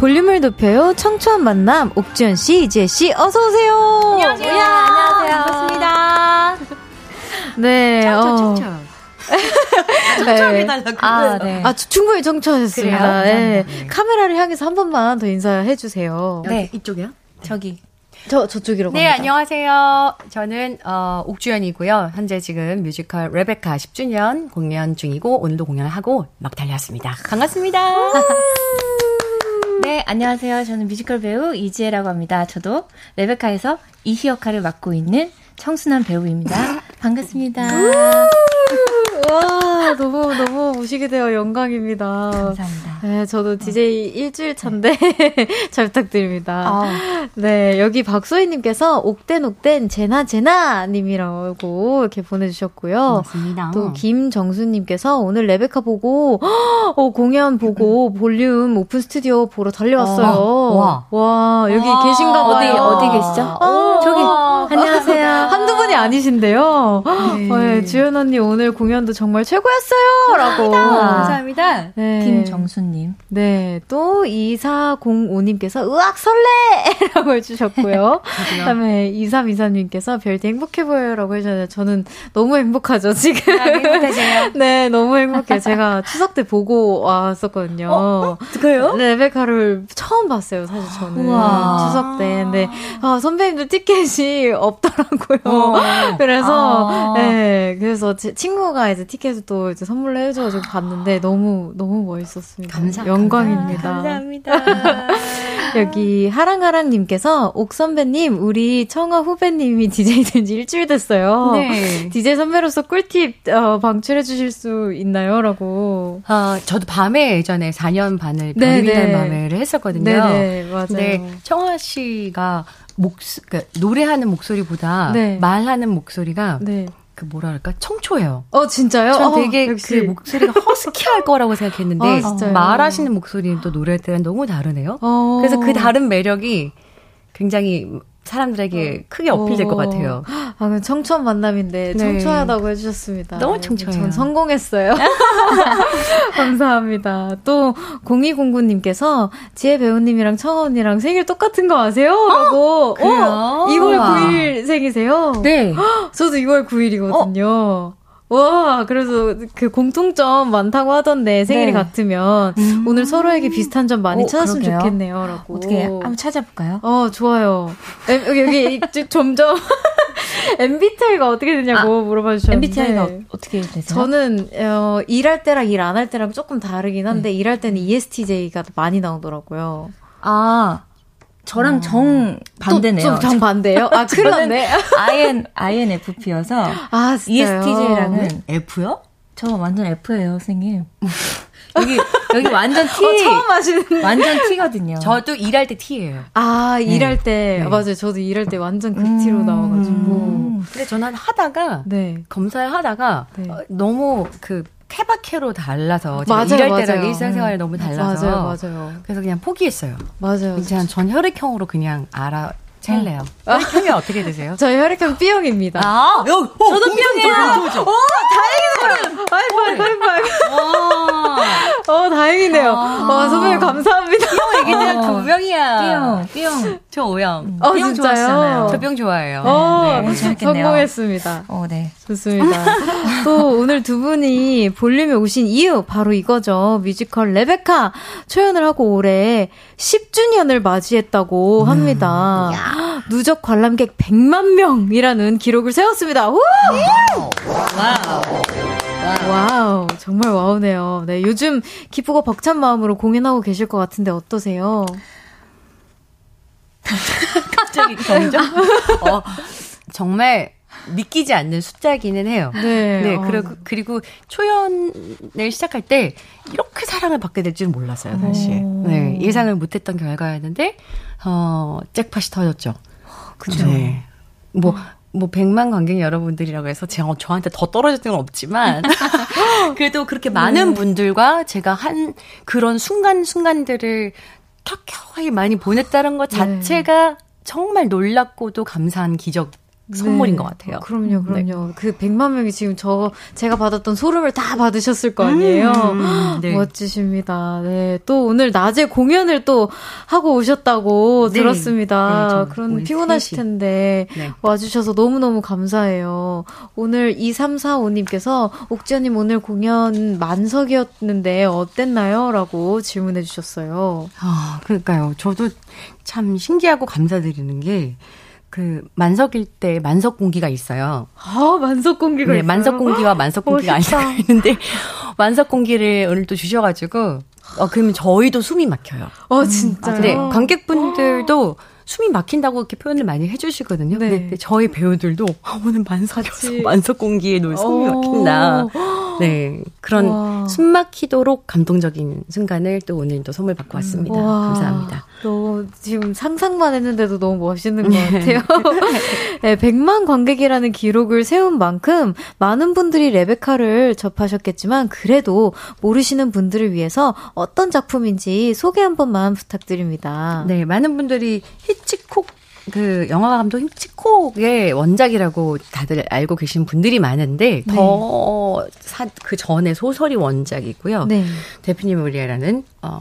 A: 볼륨을 높여요. 청초한 만남, 옥지연 씨, 이지혜 씨, 어서 오세요.
H: 안녕하세요. 안녕하세요. 반갑습니다. [laughs]
A: 네. 청초, 청초. [laughs]
F: 청초하게 달라고.
H: 아, 네.
A: 아, 충분히 청초하셨습니다. 네.
H: 네.
A: 카메라를 향해서 한 번만 더 인사해 주세요.
H: 네.
F: 이쪽이요?
H: 저기.
A: 저 저쪽이라고
H: 네,
A: 합니다.
H: 안녕하세요. 저는 어, 옥주연이고요. 현재 지금 뮤지컬 레베카 10주년 공연 중이고 오늘도 공연을 하고 막 달려왔습니다. 반갑습니다. [laughs]
I: 네, 안녕하세요. 저는 뮤지컬 배우 이지혜라고 합니다. 저도 레베카에서 이히 역할을 맡고 있는 청순한 배우입니다. 반갑습니다.
A: 와, 너무 너무 오시게 되어 영광입니다.
I: 감사합니다.
A: 네, 저도 DJ 일주일 차인데 [laughs] 잘 부탁드립니다.
H: 아.
A: 네, 여기 박소희님께서 옥된 옥된 제나 제나 님이라고 이렇게 보내주셨고요.
H: 반갑습니다.
A: 또 김정수님께서 오늘 레베카 보고 [gasps] 어, 공연 보고 볼륨 오픈 스튜디오 보러 달려왔어요.
H: 어,
A: 와, 여기
H: 와.
A: 계신가
I: 어디,
A: 봐요.
I: 어디 계시죠?
A: 어,
I: 저기, 안녕하세요.
A: 한두 분이 아니신데요. 네, 주연 언니 오늘 공연도 정말 최고였어요! 라고.
I: 감사합니다.
A: 네.
I: 김정수님.
A: 네, 또 2405님께서 으악 설레! [laughs] 라고 해주셨고요. [laughs] 그 다음에 2324님께서 별디 행복해 보여요 라고 해주셨는데 저는 너무 행복하죠, 지금.
I: 행복하세요. [laughs]
A: 네, 너무 행복해요. 제가 추석 때 보고 왔었거든요.
I: 그래요?
A: 레베카를 처음 봤어요, 사실 저는.
I: 우와.
A: 추석 때. 근데, 아, 선배님들 티켓이 없더라고요. [laughs] 그래서
H: 아.
A: 네, 그래서 제 친구가 이제 티켓을 또 이제 선물로 해줘가지고 봤는데 너무 너무 멋있었습니다.
H: 감사-
A: 영광입니다.
H: 감사합니다. [laughs]
A: 여기 하랑하랑님께서 옥 선배님 우리 청아 후배님이 DJ 된지 일주일 됐어요.
H: 네.
A: DJ 선배로서 꿀팁 어, 방출해 주실 수 있나요?라고.
H: 어, 저도 밤에 예전에 4년 반을
A: 네,
H: 별이
A: 네.
H: 날 밤에를 했었거든요.
A: 네네 맞아요.
H: 근데 청아 씨가 목 그, 노래하는 목소리보다
A: 네.
H: 말하는 목소리가
A: 네.
H: 그 뭐랄까 청초해요.
A: 어 진짜요?
H: 전
A: 어,
H: 되게
A: 역시.
H: 그 목소리가 허스키할 거라고 생각했는데
A: 아?
H: 말하시는 목소리는 또 노래할 때랑 너무 다르네요.
A: 어.
H: 그래서 그 다른 매력이 굉장히 사람들에게 크게 어필될 것
A: 어.
H: 같아요.
A: 아, 그럼 청초한 만남인데
H: 네.
A: 청초하다고 해주셨습니다.
H: 너무 청초해요.
A: 전 성공했어요. [laughs] 감사합니다. 또 0209님께서 지혜 배우님이랑 청아 언니랑 생일 똑같은 거 아세요? 라고.
H: 그래요?
A: 어, 2월 9일 생이세요?
I: 네. [gasps]
A: 저도 2월 9일이거든요. 와, 그래서 그 공통점 많다고 하던데 생일이
I: 네.
A: 같으면 오늘 서로에게 비슷한 점 많이
I: 오,
A: 찾았으면
I: 그러게요.
A: 좋겠네요. 라고.
I: 어떻게 한번 찾아볼까요?
A: 어, 좋아요. 엠, 여기, 여기, 이- 점점, [laughs] MBTI가 어떻게 되냐고 물어봐 주셨는데.
I: MBTI가 어 떻게 되세요?
A: 저는, 어, 일할 때랑 일 안 할 때랑 조금 다르긴 한데, 일할 때는 ESTJ가 많이 나오더라고요.
I: 아 저랑 정 반대네요.
A: 또, 좀 정반대예요 아, 큰일 났네. [laughs]
I: IN INFP여서
A: 아, 진짜요?
I: ESTJ랑은
H: F요?
I: 저 완전 F예요, 선생님. 여기 여기 완전 T.
A: 어, 처음 하시는. [laughs]
I: 완전 T거든요.
H: 저도 일할 때 T예요.
A: 아, 일할 때.
H: 네.
A: 아, 맞아요. 저도 일할 때 완전 그 티로 나와가지고.
I: 음.
H: 근데 저는 하다가
A: 네.
H: 검사를 하다가
A: 네.
H: 어, 너무 그 케바케로 달라서 제가
A: 맞아요,
H: 일할
A: 맞아요.
H: 때랑 일상생활이 너무 달라서
A: 맞아요, 맞아요.
H: 그래서 그냥 포기했어요.
A: 맞아요.
H: 그냥 전 혈액형으로 그냥 알아 챌래요. 혈액형이 어떻게 되세요? [laughs]
A: 저희 혈액형 B형입니다.
H: 아, 저도 B형이에요.
A: 하이파이브, 하이파이브. 어, 다행이네요. 와, 선배님 감사합니다.
H: 얘기는 두 명이야.
I: B형, B형.
H: 저 O형.
A: 어, 진짜요?
I: 좋아하시잖아요.
H: 저 B형 좋아해요.
A: 어,
I: 네, 재밌겠네요.
A: 성공했습니다.
I: 어, 네.
A: 좋습니다. [laughs] 또 오늘 두 분이 볼륨에 오신 이유 바로 이거죠. 뮤지컬 레베카 초연을 하고 올해 10주년을 맞이했다고 합니다. 누적 관람객 100만 명이라는 기록을 세웠습니다. 우! Wow, 정말 wow네요. 네, 요즘 기쁘고 벅찬 마음으로 공연하고 계실 것 같은데 어떠세요? [laughs]
H: 갑자기 점점. [laughs] 어, 정말 믿기지 않는 숫자기는 해요.
A: 네.
H: 네,
A: 어.
H: 그리고, 그리고 초연을 시작할 때 이렇게 사랑을 받게 될 줄은 몰랐어요, 사실.
A: 오.
H: 네, 예상을 못했던 결과였는데, 어, 잭팟이 터졌죠. 그죠. 네. 뭐, 뭐, 100만 관객 여러분들이라고 해서 제가 저한테 더 떨어졌던 건 없지만, [laughs] 그래도 그렇게 많은 분들과 제가 한 그런 순간순간들을 탁하게 많이 보냈다는 것 자체가 정말 놀랍고도 감사한 기적 선물인
A: 네.
H: 것 같아요.
A: 어, 그럼요, 그럼요. 그 100만 명이 지금 저, 제가 받았던 소름을 다 받으셨을 거 아니에요?
H: 음, 네.
A: 멋지십니다. 네. 또 오늘 낮에 공연을 또 하고 오셨다고
H: 네.
A: 들었습니다.
H: 네, 저
A: 그런 피곤하실
H: 3시.
A: 텐데
H: 네.
A: 와주셔서 너무너무 감사해요. 오늘 2345님께서 옥지연님 오늘 공연 만석이었는데 어땠나요? 라고 질문해 주셨어요.
H: 아, 그러니까요. 저도 참 신기하고 감사드리는 게, 그, 만석일 때 만석 공기가 있어요.
A: 아, 만석 공기가
H: 네,
A: 있어요.
H: 만석 공기와 만석 공기가. 아니라 있는데, 만석 공기를 오늘 또 주셔가지고, 어, 그러면 저희도 숨이 막혀요.
A: 어, 진짜요?
H: 네, 관객분들도 숨이 막힌다고 이렇게 표현을 많이 해주시거든요.
A: 네.
H: 근데 저희 배우들도 아, 오늘 만석이어서. 만석 공기에 놀 숨이
A: 어.
H: 막힌다. 네, 그런
A: 와.
H: 숨 막히도록 감동적인 순간을 또 오늘 또 선물 받고 왔습니다.
A: 와,
H: 감사합니다.
A: 너무 지금 상상만 했는데도 너무 멋있는 것 같아요. [laughs] 네, 100만 관객이라는 기록을 세운 만큼 많은 분들이 레베카를 접하셨겠지만 그래도 모르시는 분들을 위해서 어떤 작품인지 소개 한 번만 부탁드립니다.
H: 네, 많은 분들이 히치콕 그 영화 감독 히치콕의 원작이라고 다들 알고 계신 분들이 많은데
A: 네.
H: 더그 전에 소설이 원작이고요.
A: 네.
H: 대프니 모리에라는 어,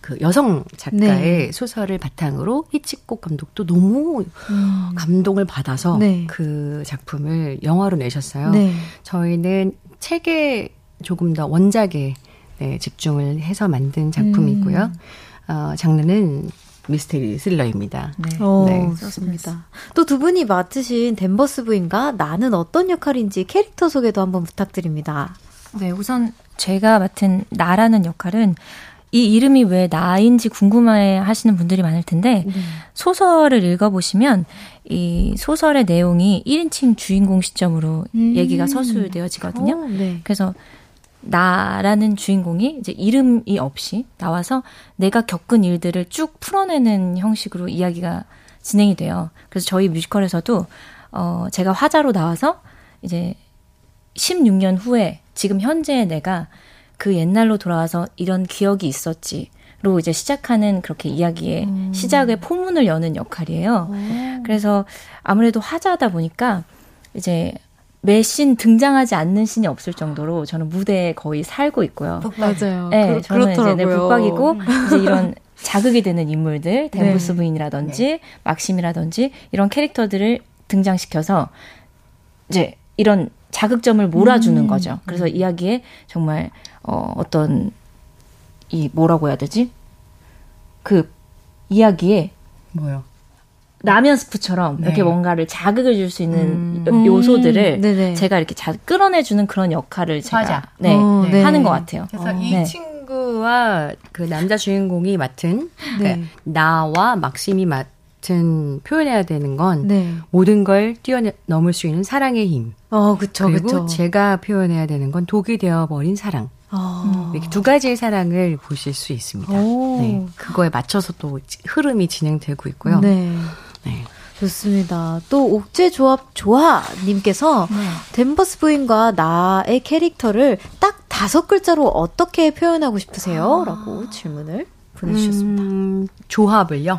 H: 그 여성 작가의
A: 네.
H: 소설을 바탕으로 히치콕 감독도 너무
A: 음.
H: 감동을 받아서
A: 네.
H: 그 작품을 영화로 내셨어요.
A: 네.
H: 저희는 책에 조금 더 원작에 네, 집중을 해서 만든 작품이고요.
A: 음.
H: 어, 장르는 미스테리 스릴러입니다.
I: 네.
A: 어,
H: 네.
A: 좋습니다. 또 두 분이 맡으신 댄버스 부인과 나는 어떤 역할인지 캐릭터 소개도 한번 부탁드립니다.
I: 네, 우선 제가 맡은 나라는 역할은 이 이름이 왜 나인지 궁금해 하시는 분들이 많을 텐데, 소설을 읽어보시면 이 소설의 내용이 1인칭 주인공 시점으로
A: 음.
I: 얘기가 서술되어지거든요.
A: 어, 네.
I: 그래서 나라는 주인공이 이제 이름이 없이 나와서 내가 겪은 일들을 쭉 풀어내는 형식으로 이야기가 진행이 돼요. 그래서 저희 뮤지컬에서도 어 제가 화자로 나와서 이제 16년 후에 지금 현재의 내가 그 옛날로 돌아와서 이런 기억이 있었지 로 이제 시작하는 그렇게 이야기의 시작의 포문을 여는 역할이에요. 그래서 아무래도 화자다 보니까 이제 매씬 등장하지 않는 씬이 없을 정도로 저는 무대에 거의 살고 있고요.
A: 맞아요.
I: 네,
A: 그,
I: 저는 이제 내
A: 그렇더라고요.
I: 북박이고 이제 이런 자극이 되는 인물들, 댄부스
A: 네.
I: 부인이라든지 막심이라든지 이런 캐릭터들을 등장시켜서 이제 이런 자극점을 몰아주는
A: 음.
I: 거죠. 그래서 이야기에 정말 어 어떤 이 뭐라고 해야 되지? 그 이야기에
H: 뭐요?
I: 라면 스프처럼
H: 네.
I: 이렇게 뭔가를 자극을 줄 수 있는
A: 음.
I: 요소들을
A: 네네.
I: 제가 이렇게 자, 끌어내주는 그런 역할을 제가. 네,
A: 어, 네.
I: 하는 것 같아요.
H: 그래서
I: 어.
H: 이
I: 네.
H: 친구와 그 남자 주인공이 맡은
A: 네.
H: 그 나와 막심이 맡은 표현해야 되는 건
A: 네.
H: 모든 걸 뛰어넘을 수 있는 사랑의 힘.
A: 어, 그쵸,
H: 그리고
A: 그쵸.
H: 제가 표현해야 되는 건 독이 되어버린 사랑.
A: 어.
H: 이렇게 두 가지의 사랑을 보실 수 있습니다.
A: 오.
H: 네, 그거에 맞춰서 또 흐름이 진행되고 있고요.
A: 네.
H: 네.
A: 좋습니다. 또 옥제조합 조아님께서
I: 네.
A: 댄버스 부인과 나의 캐릭터를 딱 다섯 글자로 어떻게 표현하고 싶으세요? 라고 질문을 보내주셨습니다.
H: 음, 조합을요?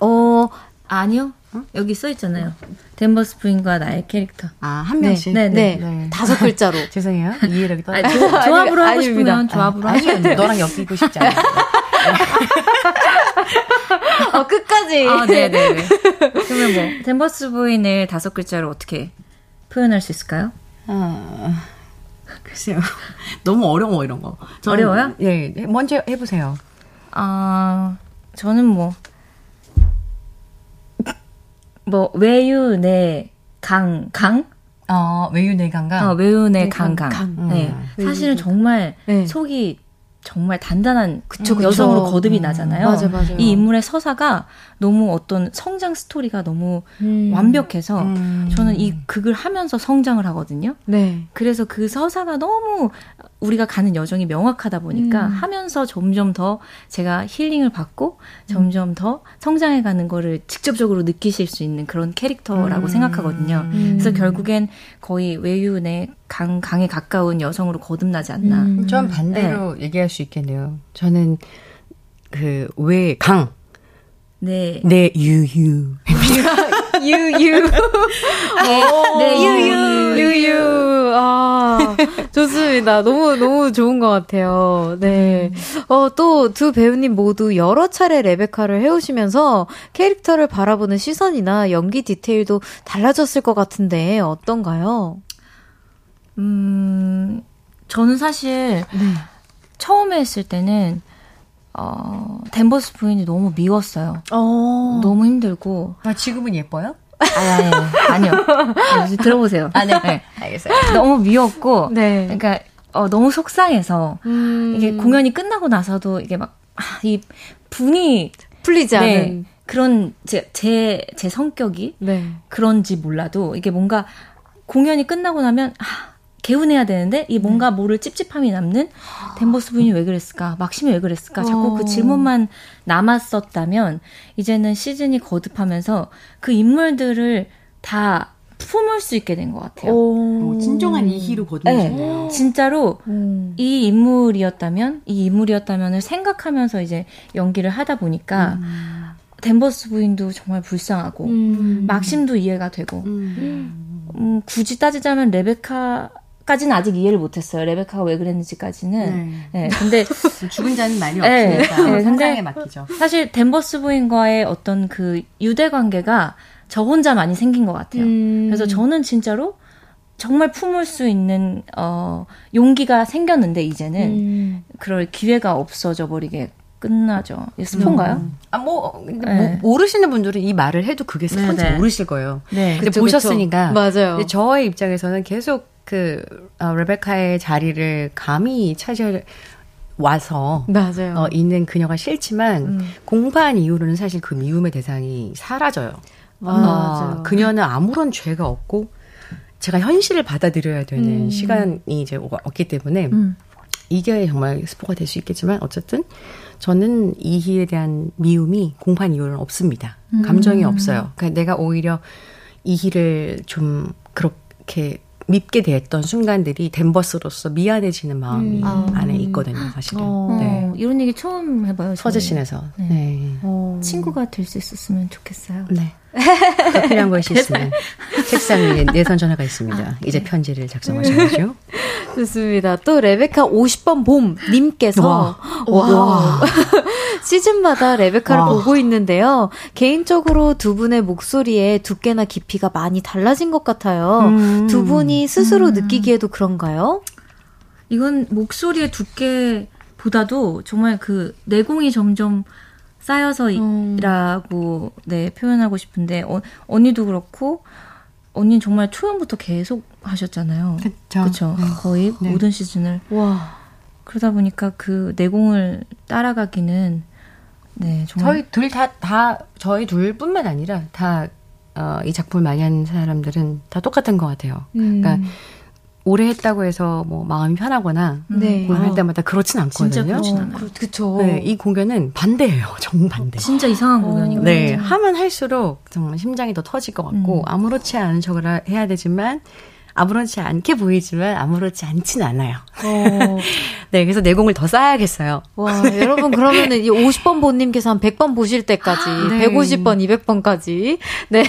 A: 어,
I: 아니요. 여기 써 있잖아요. 댄버스 부인과 나의 캐릭터.
H: 아, 한
A: 네,
H: 명씩?
A: 네, 네.
H: 네.
A: 다섯 글자로. [laughs]
H: 죄송해요. 이해력이 떨어져.
I: 조, 조합으로 하고
A: 아니,
I: 싶으면
A: 아닙니다.
I: 조합으로
H: 아니,
I: 하시면 돼요.
H: 너랑 엮이고 싶지 않아. [laughs]
A: 어, 끝까지.
I: 아, 네네. 그러면 뭐 댄버스 부인을 다섯 글자로 어떻게 표현할 수 있을까요?
H: 아, 글쎄요. 너무 어려워, 이런 거. 저는-
I: 어려워요?
H: 예, 먼저 해보세요.
I: 아, 저는 뭐, 뭐, 외유, 내, 강, 강?
H: 어, 외유내강가?
I: 어, 외유, 내,
A: 네,
I: 강,
A: 강,
I: 강.
A: 강.
I: 네.
A: 음.
I: 사실은 정말
A: 네.
I: 속이 정말 단단한
A: 그쵸, 그쵸.
I: 여성으로 거듭이 나잖아요.
A: 맞아, 맞아요.
I: 이 인물의 서사가 너무 어떤 성장 스토리가 너무
A: 음.
I: 완벽해서
H: 음.
I: 저는 이 극을 하면서 성장을 하거든요.
A: 네.
I: 그래서 그 서사가 너무 우리가 가는 여정이 명확하다 보니까
A: 음.
I: 하면서 점점 더 제가 힐링을 받고 점점 더 성장해 가는 거를 직접적으로 느끼실 수 있는 그런 캐릭터라고
H: 음.
I: 생각하거든요.
A: 음.
I: 그래서 결국엔 거의 외유의 강, 강에 가까운 여성으로 거듭나지 않나.
A: 음.
H: 전 반대로 얘기할 수 있겠네요. 저는 그 외강,
I: 네.
H: 내 유유. [laughs]
A: 유유.
I: 네,
A: 유유. 유유. 아, 좋습니다. 너무, 너무 좋은 것 같아요. 네. 어, 또 두 배우님 모두 여러 차례 레베카를 해오시면서 캐릭터를 바라보는 시선이나 연기 디테일도 달라졌을 것 같은데 어떤가요?
I: 음, 저는 사실
A: 네.
I: 처음에 했을 때는 어, 댄버스 부인이 너무 미웠어요.
A: 어.
I: 너무 힘들고
H: 아, 지금은 예뻐요?
I: 아니, 아니, 아니요. 아니, 들어보세요.
H: 아, 네. 알겠어요.
I: 너무 미웠고,
A: 네.
I: 그러니까 어, 너무 속상해서
A: 음.
I: 이게 공연이 끝나고 나서도 이게 막이 분이
A: 풀리지
I: 네,
A: 않은.
I: 그런 제 제 제 성격이
A: 네.
I: 그런지 몰라도 이게 뭔가 공연이 끝나고 나면 아, 개운해야 되는데 이 뭔가
A: 네.
I: 모를 찝찝함이 남는 댄버스 부인이 왜 그랬을까 막심이 왜 그랬을까 자꾸
A: 어.
I: 그 질문만 남았었다면 이제는 시즌이 거듭하면서 그 인물들을 다 품을 수 있게 된 것 같아요.
H: 뭐 진정한 이희로 거듭나셨네요.
I: 진짜로
A: 음.
I: 이 인물이었다면 이 인물이었다면을 생각하면서 이제 연기를 하다 보니까 댄버스 부인도 정말 불쌍하고
A: 음.
I: 막심도 이해가 되고
H: 음.
I: 음, 굳이 따지자면 레베카 까지는 아직 이해를 못했어요. 레베카가 왜 그랬는지까지는.
H: 네.
I: 네, 근데 [laughs]
H: 죽은 자는 말이
I: 네,
H: 없으니까
I: 네,
H: 상상에 맡기죠.
I: 사실 댄버스 부인과의 어떤 그 유대 관계가 저 혼자 많이 생긴 것 같아요.
A: 음.
I: 그래서 저는 진짜로 정말 품을 수 있는 어 용기가 생겼는데 이제는
A: 음.
I: 그럴 기회가 없어져 버리게 끝나죠. 스폰가요?
H: 아, 뭐, 근데
I: 네.
H: 모- 모르시는 분들은 이 말을 해도 그게 스폰지
I: 네, 네.
H: 모르실 거예요.
I: 네.
H: 근데
A: 그쵸,
H: 보셨으니까.
A: 그쵸. 맞아요.
H: 근데 저의 입장에서는 계속 그, 어, 레베카의 자리를 감히 차지할, 와서,
A: 맞아요.
H: 어, 있는 그녀가 싫지만,
A: 음.
H: 공부한 이후로는 사실 그 미움의 대상이 사라져요.
A: 맞아요.
H: 어, 그녀는 아무런 죄가 없고, 제가 현실을 받아들여야 되는
A: 음.
H: 시간이 이제 왔기 때문에,
I: 음.
H: 이게 정말 스포가 될 수 있겠지만 어쨌든 저는 이희에 대한 미움이 공판 이유는 없습니다. 감정이 없어요. 그러니까 내가 오히려 이희를 좀 그렇게 밉게 대했던 순간들이 댄버스로서 미안해지는 마음이
A: 음.
H: 안에 있거든요, 사실은.
A: 어.
H: 네.
I: 어, 이런 얘기 처음 해봐요.
H: 서재신에서.
I: 네.
H: 네.
A: 어.
I: 친구가 될 수 있었으면 좋겠어요.
H: 네. 더 필요한 것이 있으면 책상 위에 내선 전화가 있습니다. 이제 편지를 작성하셔야죠.
A: 좋습니다. 또 레베카 50번 봄 님께서 와. [laughs] 시즌마다 레베카를
H: 와.
A: 보고 있는데요. 개인적으로 두 분의 목소리의 두께나 깊이가 많이 달라진 것 같아요.
H: 음.
A: 두 분이 스스로 느끼기에도 그런가요?
I: 이건 목소리의 두께 보다도 정말 그 내공이 점점 쌓여서라고 네 표현하고 싶은데 어, 언니도 그렇고 언니는 정말 초연부터 계속 하셨잖아요.
H: 그쵸.
I: 그렇죠. 거의
H: 네.
I: 모든 시즌을
A: 와.
I: 그러다 보니까 그 내공을 따라가기는 네 정말
H: 저희 둘 다, 다, 저희 둘뿐만 아니라 다, 어, 이 작품을 많이 하는 사람들은 다 똑같은 것 같아요.
A: 음.
H: 그러니까 오래 했다고 해서 뭐 마음이 편하거나
A: 네.
H: 공연할 때마다 그렇진 않거든요.
I: 진짜 그렇진
A: 어,
I: 않아요.
A: 그, 그쵸.
H: 네, 이 공연은 반대예요. [laughs] 정반대.
I: 진짜 이상한 공연이거든요.
H: 네, 하면 할수록 정말 심장이 더 터질 것 같고
I: 음.
H: 아무렇지 않은 척을 하- 해야 되지만 아무렇지 않게 보이지만 아무렇지 않진 않아요.
A: 어. [laughs]
H: 네, 그래서 내공을 더 쌓아야겠어요.
A: 와, [laughs] 여러분, 그러면은 이 50번 본님께서 한 100번 보실 때까지,
H: 네.
A: 150번, 200번까지. 네.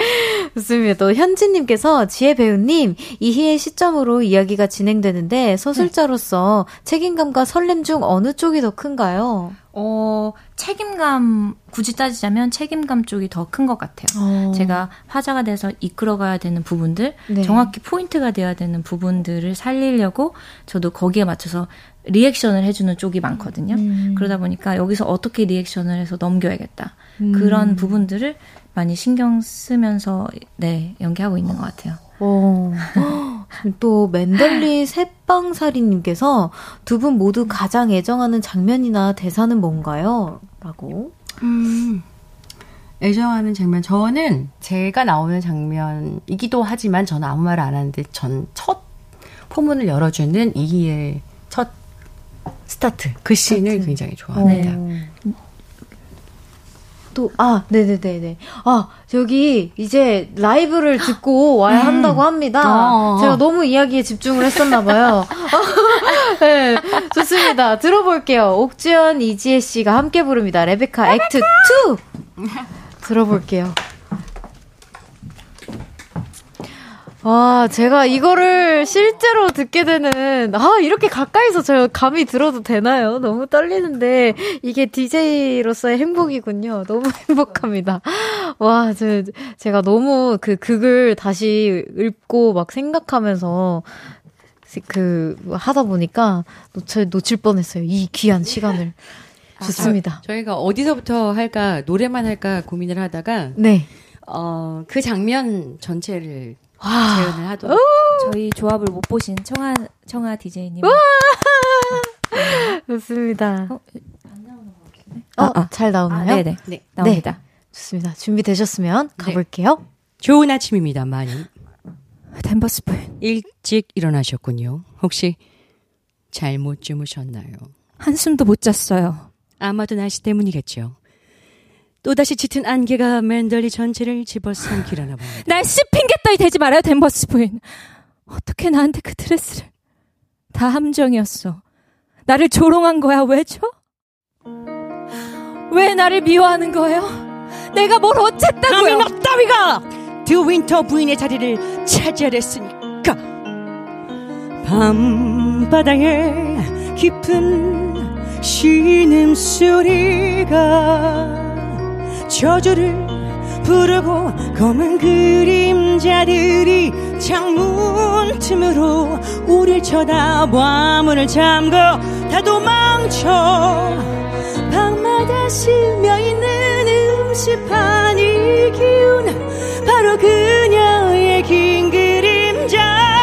A: [laughs] 좋습니다. 또 현진님께서 지혜 배우님, 이희의 시점으로 이야기가 진행되는데 서술자로서 책임감과 설렘 중 어느 쪽이 더 큰가요?
I: 어, 책임감, 굳이 따지자면 책임감 쪽이 더 큰 것 같아요. 제가 화자가 돼서 이끌어가야 되는 부분들,
A: 네.
I: 정확히 포인트가 돼야 되는 부분들을 살리려고 저도 거기에 맞춰서 리액션을 해주는 쪽이 많거든요.
A: 음.
I: 그러다 보니까 여기서 어떻게 리액션을 해서 넘겨야겠다.
A: 음.
I: 그런 부분들을 많이 신경 쓰면서 네, 연기하고 있는 것 같아요.
A: 어. [laughs] 또 맨덜리 새빵사리님께서 두 분 모두 가장 애정하는 장면이나 대사는 뭔가요? 라고.
H: 음, 애정하는 장면. 저는 제가 나오는 장면이기도 하지만 저는 아무 말안 하는데 전 첫 포문을 열어주는 이히의 첫 스타트. 그 씬을 굉장히 좋아합니다.
A: 어. 또, 아, 네네네네. 아, 저기, 이제 라이브를 듣고 와야 한다고 합니다.
H: 어.
A: 제가 너무 이야기에 집중을 했었나봐요. [laughs] 네, 좋습니다. 들어볼게요. 옥주현, 이지혜 씨가 함께 부릅니다. 레베카 액트 2! 들어볼게요. 와, 제가 이거를 실제로 듣게 되는, 아, 이렇게 가까이서 저 감이 들어도 되나요? 너무 떨리는데, 이게 DJ로서의 행복이군요. 너무 [laughs] 행복합니다. 와, 저, 제가 너무 그 극을 다시 읽고 막 생각하면서, 그, 하다 보니까 놓칠, 놓칠 뻔했어요. 이 귀한 시간을. 좋습니다.
G: 저희가 어디서부터 할까 노래만 할까 고민을 하다가
A: 네.
G: 어, 그 장면 전체를
A: 와.
G: 재현을 하도록
I: 저희 조합을 못 보신 청아 청아 DJ님.
A: 좋습니다.
I: 어,
A: 어,
I: 아, 아.
A: 잘 나오나요?
I: 아, 네네.
G: 네.
I: 나옵니다.
A: 좋습니다. 준비되셨으면 가볼게요.
G: 좋은 아침입니다, 많이.
I: 댄버스 부인.
G: 일찍 일어나셨군요. 혹시 잘못 주무셨나요?
I: 한숨도 못 잤어요.
G: 아마도 날씨 때문이겠죠. 또다시 짙은 안개가 맨들리 전체를 집어삼키려나 봅니다.
I: 날씨 핑계 따위 대지 말아요, 댄버스 부인. 어떻게 나한테 그 드레스를. 다 함정이었어. 나를 조롱한 거야, 왜죠? 왜 나를 미워하는 거예요? 내가 뭘 어쨌다고요?
G: 감히 넉다위가 드윈터 부인의 자리를 차지하랬으니까 밤바다에 깊은 신음소리가 저주를 부르고 검은 그림자들이 창문 틈으로 우릴 쳐다봐 문을 잠궈 다 도망쳐. 스며 있는 음식판 이 기운 바로 그녀의 긴 그림자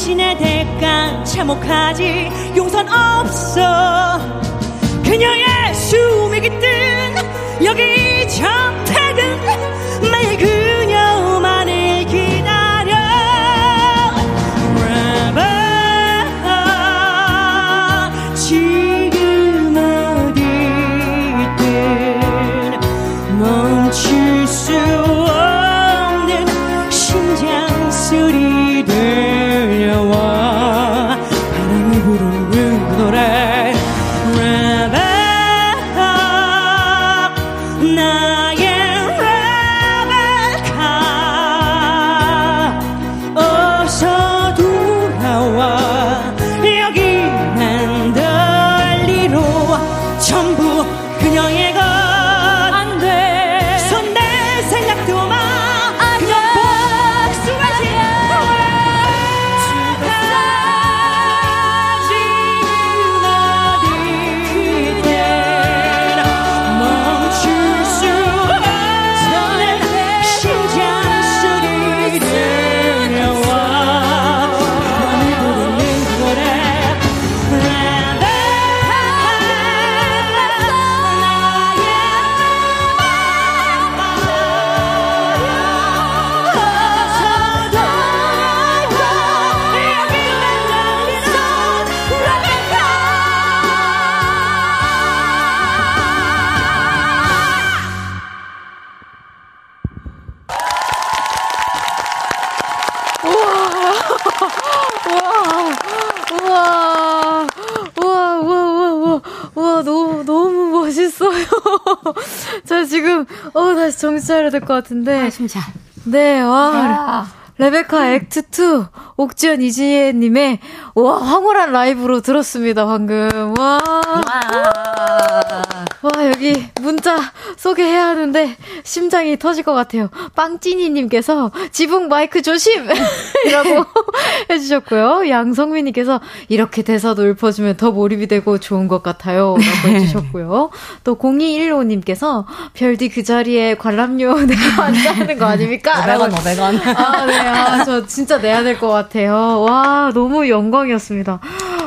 G: 배신의 대가 참혹하지 용선 없어. 그녀의 숨이 깃든
A: 정신 차려야 될 것 같은데.
H: 아, 심장.
A: 네, 와. 레베카 액트 2 옥지연 이지혜 님의 와 황홀한 라이브로 들었습니다 방금 와. 와 여기 문자 소개해야 하는데 심장이 터질 것 같아요 빵찐이님께서 지붕 마이크 조심 [laughs] 이라고 [laughs] 해주셨고요 양성민님께서 이렇게 대사도 읊어주면 더 몰입이 되고 좋은 것 같아요 라고 해주셨고요 또 0215님께서 별디 그 자리에 관람료 [laughs] 내가 앉아하는 거 아닙니까?
H: 500원, 500원.
A: 아, 네. 아, 저 진짜 내야 될 것 같아요. 와, 너무 영광이었습니다.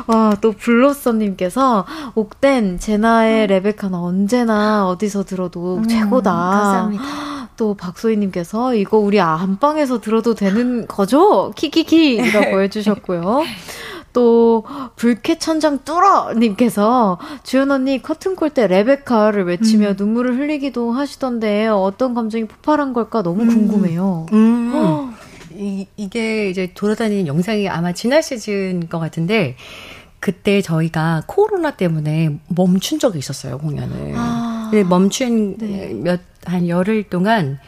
A: 와, 또 블로썸님께서 옥된 제나의 레베카는 언제나 어디서 들어도 최고다.
I: 감사합니다. [gasps]
A: 또 박소희님께서 이거 우리 안방에서 들어도 되는 거죠? 키키키라고 [laughs] 해주셨고요. 또 불쾌 천장 뚫어 님께서 주연 언니 커튼콜 때 레베카를 외치며 눈물을 흘리기도 하시던데 어떤 감정이 폭발한 걸까 너무 궁금해요.
G: 음. [gasps] 이, 이게 이제 돌아다니는 영상이 아마 지난 시즌 것 같은데 그때 저희가 코로나 때문에 멈춘 적이 있었어요 공연을.
A: 아.
G: 근데 멈춘
A: 네.
G: 몇한 열흘 동안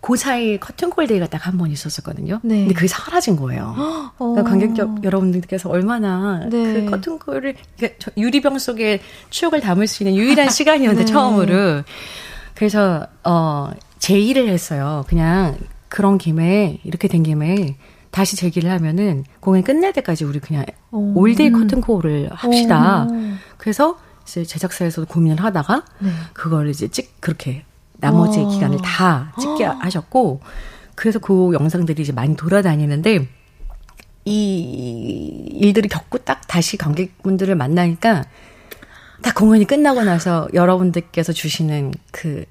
G: 그 사이 커튼콜 데이가 딱 한 번 있었었거든요.
A: 네.
G: 근데 그게 사라진 거예요. [gasps]
A: 어.
G: 그러니까 관객 여- 여러분들께서 얼마나
A: 네.
G: 그 커튼콜을 그러니까 저 유리병 속에 추억을 담을 수 있는 유일한 [laughs] 시간이었는데
A: 네.
G: 처음으로 그래서 어 제의를 했어요. 그냥 그런 김에 이렇게 된 김에 다시 제기를 하면은 공연 끝날 때까지 우리 그냥
A: 오.
G: 올데이 커튼콜을 합시다.
A: 오.
G: 그래서 이제 제작사에서도 고민을 하다가
A: 네.
G: 그걸 이제 찍 그렇게 나머지
A: 와.
G: 기간을 다 찍게 하셨고 그래서 그 영상들이 이제 많이 돌아다니는데 이 일들을 겪고 딱 다시 관객분들을 만나니까
H: 딱 공연이 끝나고 나서 여러분들께서 주시는 그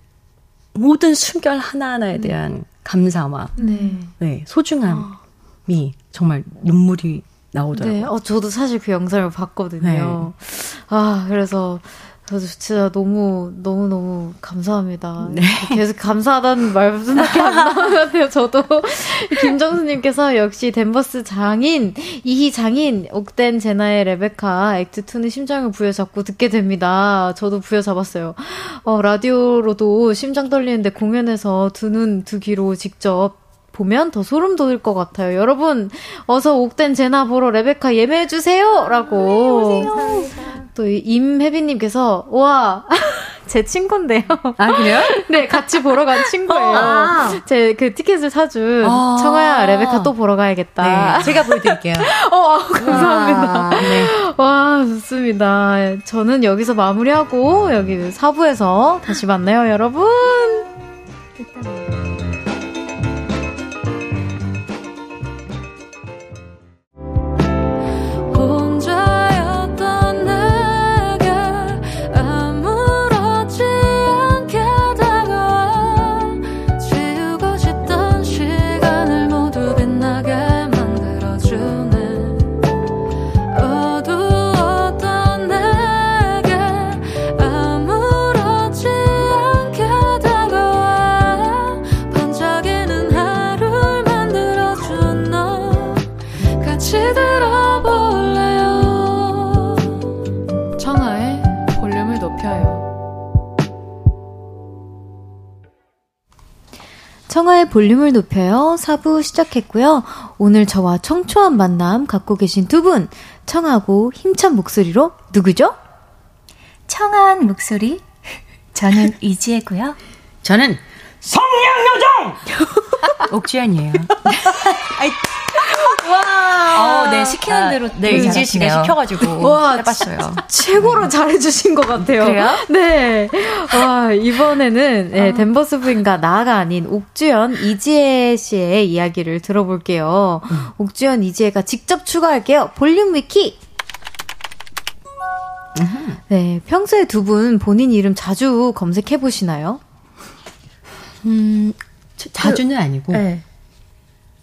H: 모든 순결 하나하나에 대한 감사와
A: 네.
H: 네, 소중함이 정말 눈물이 나오더라고요.
A: 네, 어, 저도 사실 그 영상을 봤거든요. 아, 그래서 저도 진짜 너무, 너무, 너무 감사합니다.
H: 네.
A: 계속 감사하다는 말씀밖에 안 나오는데요, 저도. [laughs] 김정수님께서 역시 댄버스 장인, 이히 장인, 옥댄 제나의 레베카, Act 2는 심장을 부여잡고 듣게 됩니다. 저도 부여잡았어요. 어, 라디오로도 심장 떨리는데 공연에서 두 눈, 두 귀로 직접 보면 더 소름 돋을 것 같아요. 여러분, 어서 옥댄 제나 보러 레베카 예매해 주세요! 라고. 또, 이 임혜빈님께서, 와, [laughs] 제 친구인데요.
H: 아, 그래요? [laughs]
A: 네, 같이 보러 간 친구예요.
H: 아.
A: 제그 티켓을 사준
H: 아.
A: 청아야 레베카 또 보러 가야겠다.
H: 네, 제가 보여드릴게요. [laughs]
A: 어, 아, 감사합니다.
H: 아, 네.
A: 와, 좋습니다. 저는 여기서 마무리하고 여기 사부에서 다시 만나요, 여러분. 청아의 볼륨을 높여요. 4부 시작했고요. 오늘 저와 청초한 만남 갖고 계신 두 분, 청하고 힘찬 목소리로 누구죠?
I: 청아한 목소리. 저는 [laughs] 이지혜고요.
H: 저는 성량요정! [laughs] 옥주현이에요. [laughs]
I: 어, 네, 시키는 대로
H: 네,
I: 되게
H: 이지혜 씨가. 시켜가지고 [laughs]
A: 와,
H: 해봤어요.
A: 최고로 잘해주신 것 같아요.
H: 그래요?
A: 네. 와, 이번에는 네, 댄버스 부인과 나가 아닌 옥주연, 이지혜 씨의 이야기를 들어볼게요. 옥주연, 이지혜가 직접 추가할게요. 볼륨 위키! 네, 평소에 두 분 본인 이름 자주 검색해 보시나요?
H: 음, 자- 자주는 아니고
A: 네.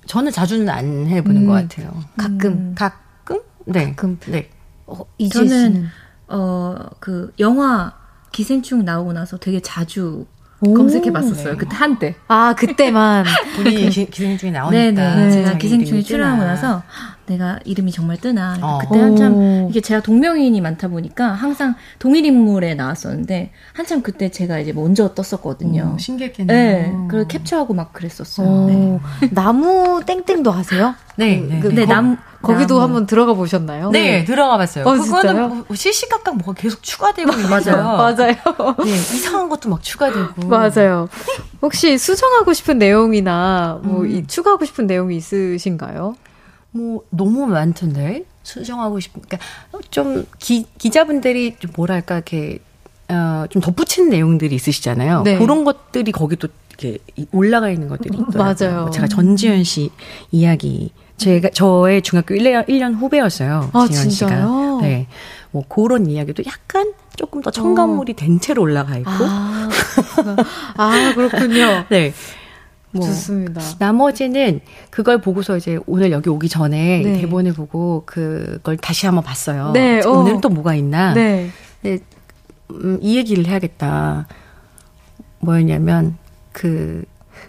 H: 저는 자주는 안 해보는
A: 음.
H: 것 같아요.
A: 가끔.
H: 가끔? 네.
A: 가끔.
H: 네.
A: 어,
I: 저는 어, 그 영화 기생충 나오고 나서 되게 자주
A: 오.
I: 검색해 봤었어요. 그때 한때.
A: 아, 그때만. [laughs]
H: 우리 기- 기생충에 나오니까.
I: 네네. 제가
H: 자기
I: 기생충에 출연하고. 나서 내가 이름이 정말 뜨나.
H: 어.
I: 그때 한참
A: 오.
I: 이게 제가 동명이인이 많다 보니까 항상 동일 인물에 나왔었는데 한참 그때 제가 이제 먼저 떴었거든요.
H: 어, 신기했겠네요.
I: 네. 그걸 캡처하고 막 그랬었어요.
A: 오,
I: 네.
A: 나무 땡땡도 하세요?
H: 네. 네.
A: 그,
I: 네,
A: 거,
I: 남-
A: 거기도
I: 나무.
A: 한번 들어가 보셨나요?
H: 네, 들어가 봤어요.
A: 어,
H: 그거는
A: 진짜요?
H: 뭐 실시각각 뭐가 계속 추가되고 있어요.
A: 맞아요.
H: 네, 이상한 것도 막 추가되고.
A: 맞아요. 혹시 수정하고 싶은 내용이나 뭐
H: 음.
A: 이, 추가하고 싶은 내용이 있으신가요?
H: 뭐 너무 많던데 수정하고 싶은 그러니까 좀 기, 기자분들이 좀 뭐랄까 이렇게 어, 좀 덧붙이는 내용들이 있으시잖아요.
A: 네.
H: 그런 것들이 거기도 이렇게 이- 올라가 있는 것들이 있더라고요.
A: 맞아요.
H: 뭐 제가 전지현 씨 이야기 제가 저의 중학교 1년, 1년 후배였어요.
A: 아,
H: 지현
A: 진짜요?
H: 씨가. 네. 뭐 그런 이야기도 약간 조금 더 첨가물이 된 채로 올라가 있고.
A: 아. 아, 그렇군요. [laughs]
H: 네. 뭐
A: 좋습니다.
H: 나머지는 그걸 보고서 이제 오늘 여기 오기 전에
A: 네.
H: 대본을 보고 그걸 다시 한번 봤어요.
A: 네, 어.
H: 오늘은 또 뭐가 있나?
A: 네.
H: 네, 음, 이 얘기를 해야겠다. 뭐였냐면 그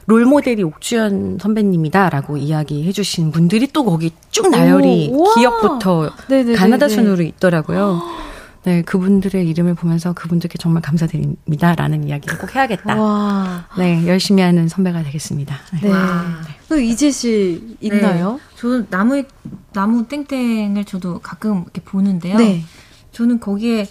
H: 롤모델이 옥주현 선배님이다라고 이야기해 주신 분들이 또 거기 쭉 나열이
A: 오.
H: 기억부터
A: 네네네네.
H: 가나다 순으로 있더라고요. 네, 그분들의 이름을 보면서 그분들께 정말 감사드립니다라는 이야기를 꼭 해야겠다.
A: 와.
H: 네, 열심히 하는 선배가 되겠습니다.
A: 네. 또 이재 씨 있나요?
I: 저는 나무 나무 땡땡을 저도 가끔 이렇게 보는데요.
A: 네.
I: 저는 거기에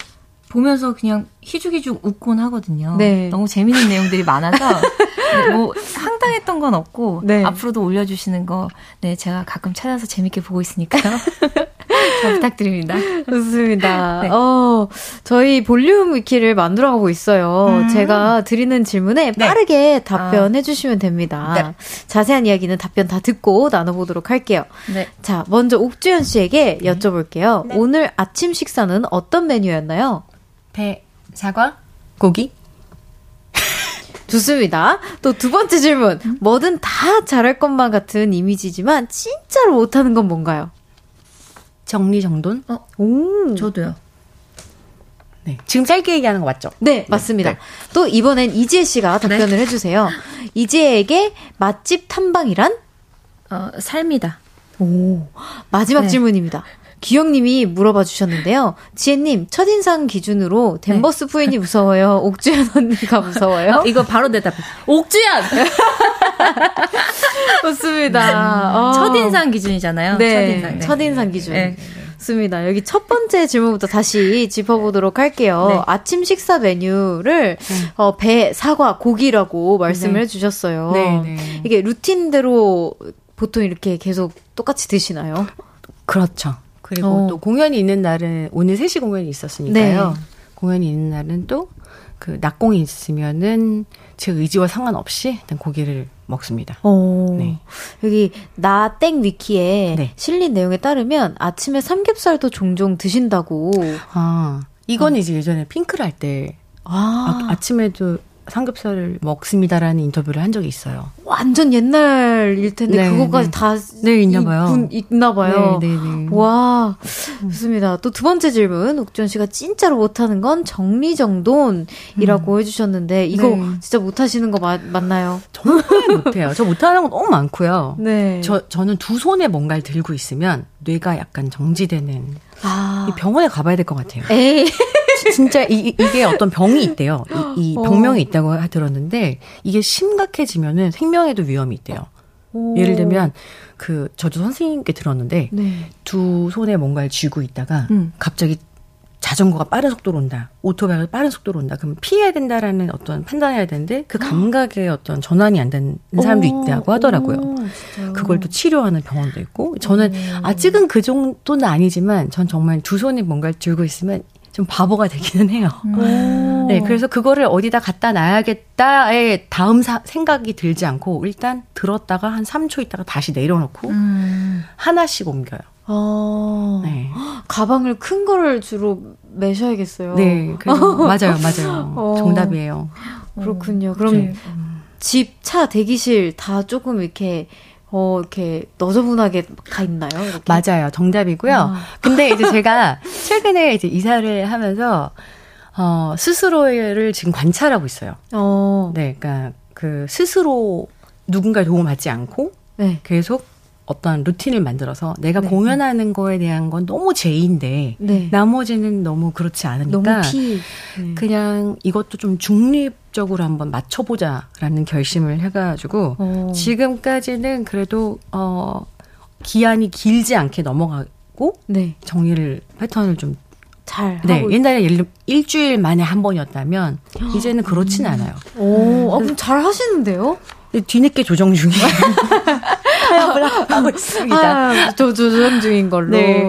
I: 보면서 그냥 희죽희죽 웃곤 하거든요.
A: 네.
I: 너무 재밌는 [laughs] 내용들이 많아서 네, [laughs] 뭐 황당했던 건 없고
A: 네.
I: 앞으로도 올려주시는 거 네 제가 가끔 찾아서 재밌게 보고 있으니까요. [laughs] 잘 부탁드립니다.
A: 좋습니다. [laughs]
I: 네.
A: 어, 저희 볼륨 위키를 만들어 가고 있어요. 제가 드리는 질문에 빠르게 답변해 주시면 됩니다.
I: 네.
A: 자세한 이야기는 답변 다 듣고 나눠보도록 할게요.
I: 네.
A: 자, 먼저 옥주현 씨에게 여쭤볼게요. 오늘 아침 식사는 어떤 메뉴였나요?
H: 배, 사과, 고기. [laughs]
A: 좋습니다. 또 두 번째 질문. 뭐든 다 잘할 것만 같은 이미지지만 진짜로 못하는 건 뭔가요?
H: 정리정돈.
I: 어,
A: 오.
I: 저도요.
H: 네. 지금 짧게 얘기하는 거 맞죠?
A: 네, 맞습니다.
H: 네.
A: 또 이번엔 이지혜 씨가 답변을 해주세요. 이지혜에게 맛집 탐방이란?
I: 어, 삶이다.
A: 오. 마지막
I: 네.
A: 질문입니다. 기영님이 물어봐 주셨는데요. 지혜님, 첫인상 기준으로 댄버스 부인이 무서워요? [laughs] 옥주현 언니가 무서워요?
I: 어, 이거 바로 대답. 옥주연! [laughs]
A: 좋습니다. 어.
I: 첫인상 기준이잖아요.
A: 네,
I: 첫인상. 네.
A: 첫인상 기준.
I: 네.
A: 좋습니다. 여기 첫 번째 질문부터 다시 짚어보도록 할게요.
I: 네.
A: 아침 식사 메뉴를 어, 배, 사과, 고기라고 말씀을
H: 네.
A: 해주셨어요.
H: 네, 네.
A: 이게 루틴대로 보통 이렇게 계속 똑같이 드시나요?
H: 그렇죠. 그리고
A: 어.
H: 또 공연이 있는 날은 오늘 3시 공연이 있었으니까요.
A: 네.
H: 공연이 있는 날은 또 그 낙공이 있으면은 제 의지와 상관없이 일단 고기를 먹습니다.
A: 어.
H: 네.
A: 여기 나땡 위키에
H: 네.
A: 실린 내용에 따르면 아침에 삼겹살도 종종 드신다고.
H: 아, 이건 이제 예전에 핑클 할때
A: 아,
H: 아, 아 침에도 삼겹살을 먹습니다라는 인터뷰를 한 적이 있어요.
A: 완전 옛날일 텐데
H: 네,
A: 그거까지
H: 네.
A: 다
H: 네, 있나 봐요.
A: 있나 봐요.
H: 네, 네, 네.
A: 와, 좋습니다. 또 두 번째 질문. 옥주현 씨가 진짜로 못하는 건 정리정돈이라고 해주셨는데, 이거
H: 네.
A: 진짜 못하시는 거 맞, 맞나요?
H: 정말 못해요. 저 못하는 거 너무 많고요.
A: 네.
H: 저, 저는 두 손에 뭔가를 들고 있으면 뇌가 약간 정지되는
A: 아.
H: 이 병원에 가봐야 될 것 같아요.
A: 에이.
H: 진짜 이, 이게 어떤 병이 있대요. 이, 이
A: 어.
H: 병명이 있다고 하- 들었는데 이게 심각해지면은 생명에도 위험이 있대요. 예를 들면 그 저도 선생님께 들었는데
A: 네.
H: 두 손에 뭔가를 쥐고 있다가
I: 음.
H: 갑자기 자전거가 빠른 속도로 온다. 오토바이가 빠른 속도로 온다. 그럼 피해야 된다라는 어떤 판단해야 되는데 그 감각의 어떤 전환이 안 되는 사람도 있다고 하더라고요.
A: 오?
H: 그걸 또 치료하는 병원도 있고 저는 아직은 그 정도는 아니지만 전 정말 두 손에 뭔가를 들고 있으면 좀 바보가 되기는 해요.
A: 오. [laughs]
H: 네, 그래서 그거를 어디다 갖다 놔야겠다의 다음 사- 생각이 들지 않고 일단 들었다가 한 3초 있다가 다시 내려놓고
I: 음.
H: 하나씩 옮겨요.
A: 어.
H: 네. [gasps]
A: 가방을 큰 거를 주로 매셔야겠어요.
H: 네, [laughs] 맞아요, 맞아요.
A: 어.
H: 정답이에요.
A: 그렇군요. 그럼 집, 차, 대기실 다 조금 이렇게 어 이렇게 너저분하게 가 있나요? 이렇게?
H: 맞아요. 정답이고요.
A: 아.
H: 근데 이제 제가 [laughs] 최근에 이제 이사를 하면서 어, 스스로를 지금 관찰하고 있어요.
A: 어.
H: 네, 그러니까 그 스스로 누군가의 도움 받지 않고
A: 네.
H: 계속 어떤 루틴을 만들어서 내가
A: 네.
H: 공연하는 거에 대한 건 너무 제인데
A: 네.
H: 나머지는 너무 그렇지 않으니까
A: 너무 피. 네.
H: 그냥 이것도 좀 중립 적으로 한번 맞춰보자라는 결심을 해가지고
A: 어.
H: 지금까지는 그래도 어 기한이 길지 않게 넘어가고
A: 네.
H: 정리를 패턴을 좀
A: 잘
H: 네. 옛날에 들면 일주일 만에 한 번이었다면 이제는 그렇진 않아요.
A: 오, 아, 그럼 잘 하시는데요?
H: 뒤늦게 조정 중이에요. [laughs] 타협을 하고 있습니다.
A: 아, 저 조정 중인 걸로.
H: 네.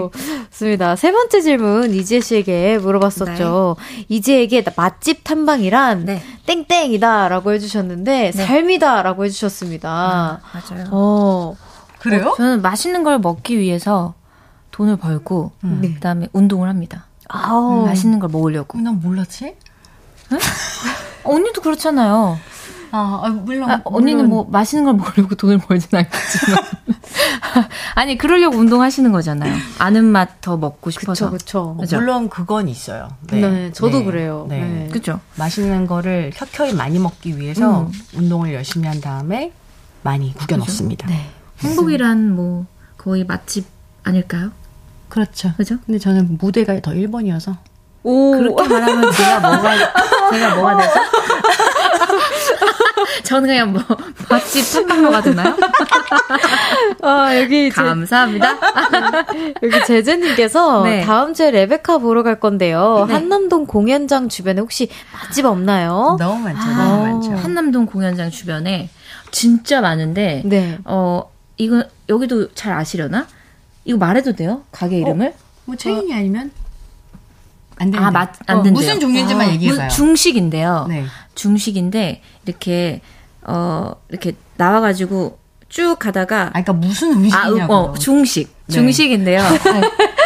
A: 좋습니다. 세 번째 질문 이지혜 씨에게 물어봤었죠. 이지혜에게 맛집 탐방이란
I: 네.
A: 땡땡이다라고 해주셨는데 삶이다라고 해주셨습니다.
I: 맞아요.
A: 어,
H: 그래요?
I: 저는 맛있는 걸 먹기 위해서 돈을 벌고
A: 네.
I: 그다음에 운동을 합니다.
A: 아우,
I: 맛있는 걸 먹으려고.
H: 난 몰랐지? [laughs]
I: 언니도 그렇잖아요.
H: 아, 물론.
I: 아, 언니는 뭐 맛있는 걸 먹으려고 돈을 벌진 않겠지만. [laughs] 아니, 그러려고 운동하시는 거잖아요. 아는 맛 더 먹고 싶어서.
A: 그쵸, 그쵸.
I: 그죠?
H: 물론 그건 있어요.
A: 네, 저도 그래요.
H: 네.
A: 네.
I: 그죠?
H: 맛있는 거를 켜켜이 많이 먹기 위해서
I: 음.
H: 운동을 열심히 한 다음에 많이 구겨 넣습니다.
A: 네.
I: 행복이란 뭐 거의 맛집 아닐까요?
H: 그렇죠.
I: 그죠?
H: 근데 저는 무대가 더 1번이어서
A: 오,
I: 그렇게 말하면 제가 뭐가 제가 뭐가 되죠? [laughs] [laughs] 저는 그냥 뭐 맛집 탐방로가 되나요? [laughs]
A: 아, 여기 제,
I: 감사합니다.
A: 여기 제재님께서 [laughs]
I: 네.
A: 다음 주에 레베카 보러 갈 건데요.
I: 네.
A: 한남동 공연장 주변에 혹시 맛집 없나요?
H: 너무 많죠.
A: 아.
H: 너무 많죠.
I: 한남동 공연장 주변에 진짜 많은데
A: 네.
I: 어 이거 여기도 잘 아시려나? 이거 말해도 돼요? 가게 이름을?
H: 뭐 체인이 아니면 안 된다.
I: 아, 맛- 안
H: 어,
I: 된대요.
H: 무슨 종류인지만
I: 아,
H: 얘기해봐요.
I: 무- 중식인데요.
H: 네.
I: 중식인데 이렇게 어 이렇게 나와 가지고 쭉 가다가
H: 아, 그러니까 무슨
I: 아,
H: 음식이냐고.
I: 어, 중식.
H: 네.
I: 중식인데요. [laughs] 아,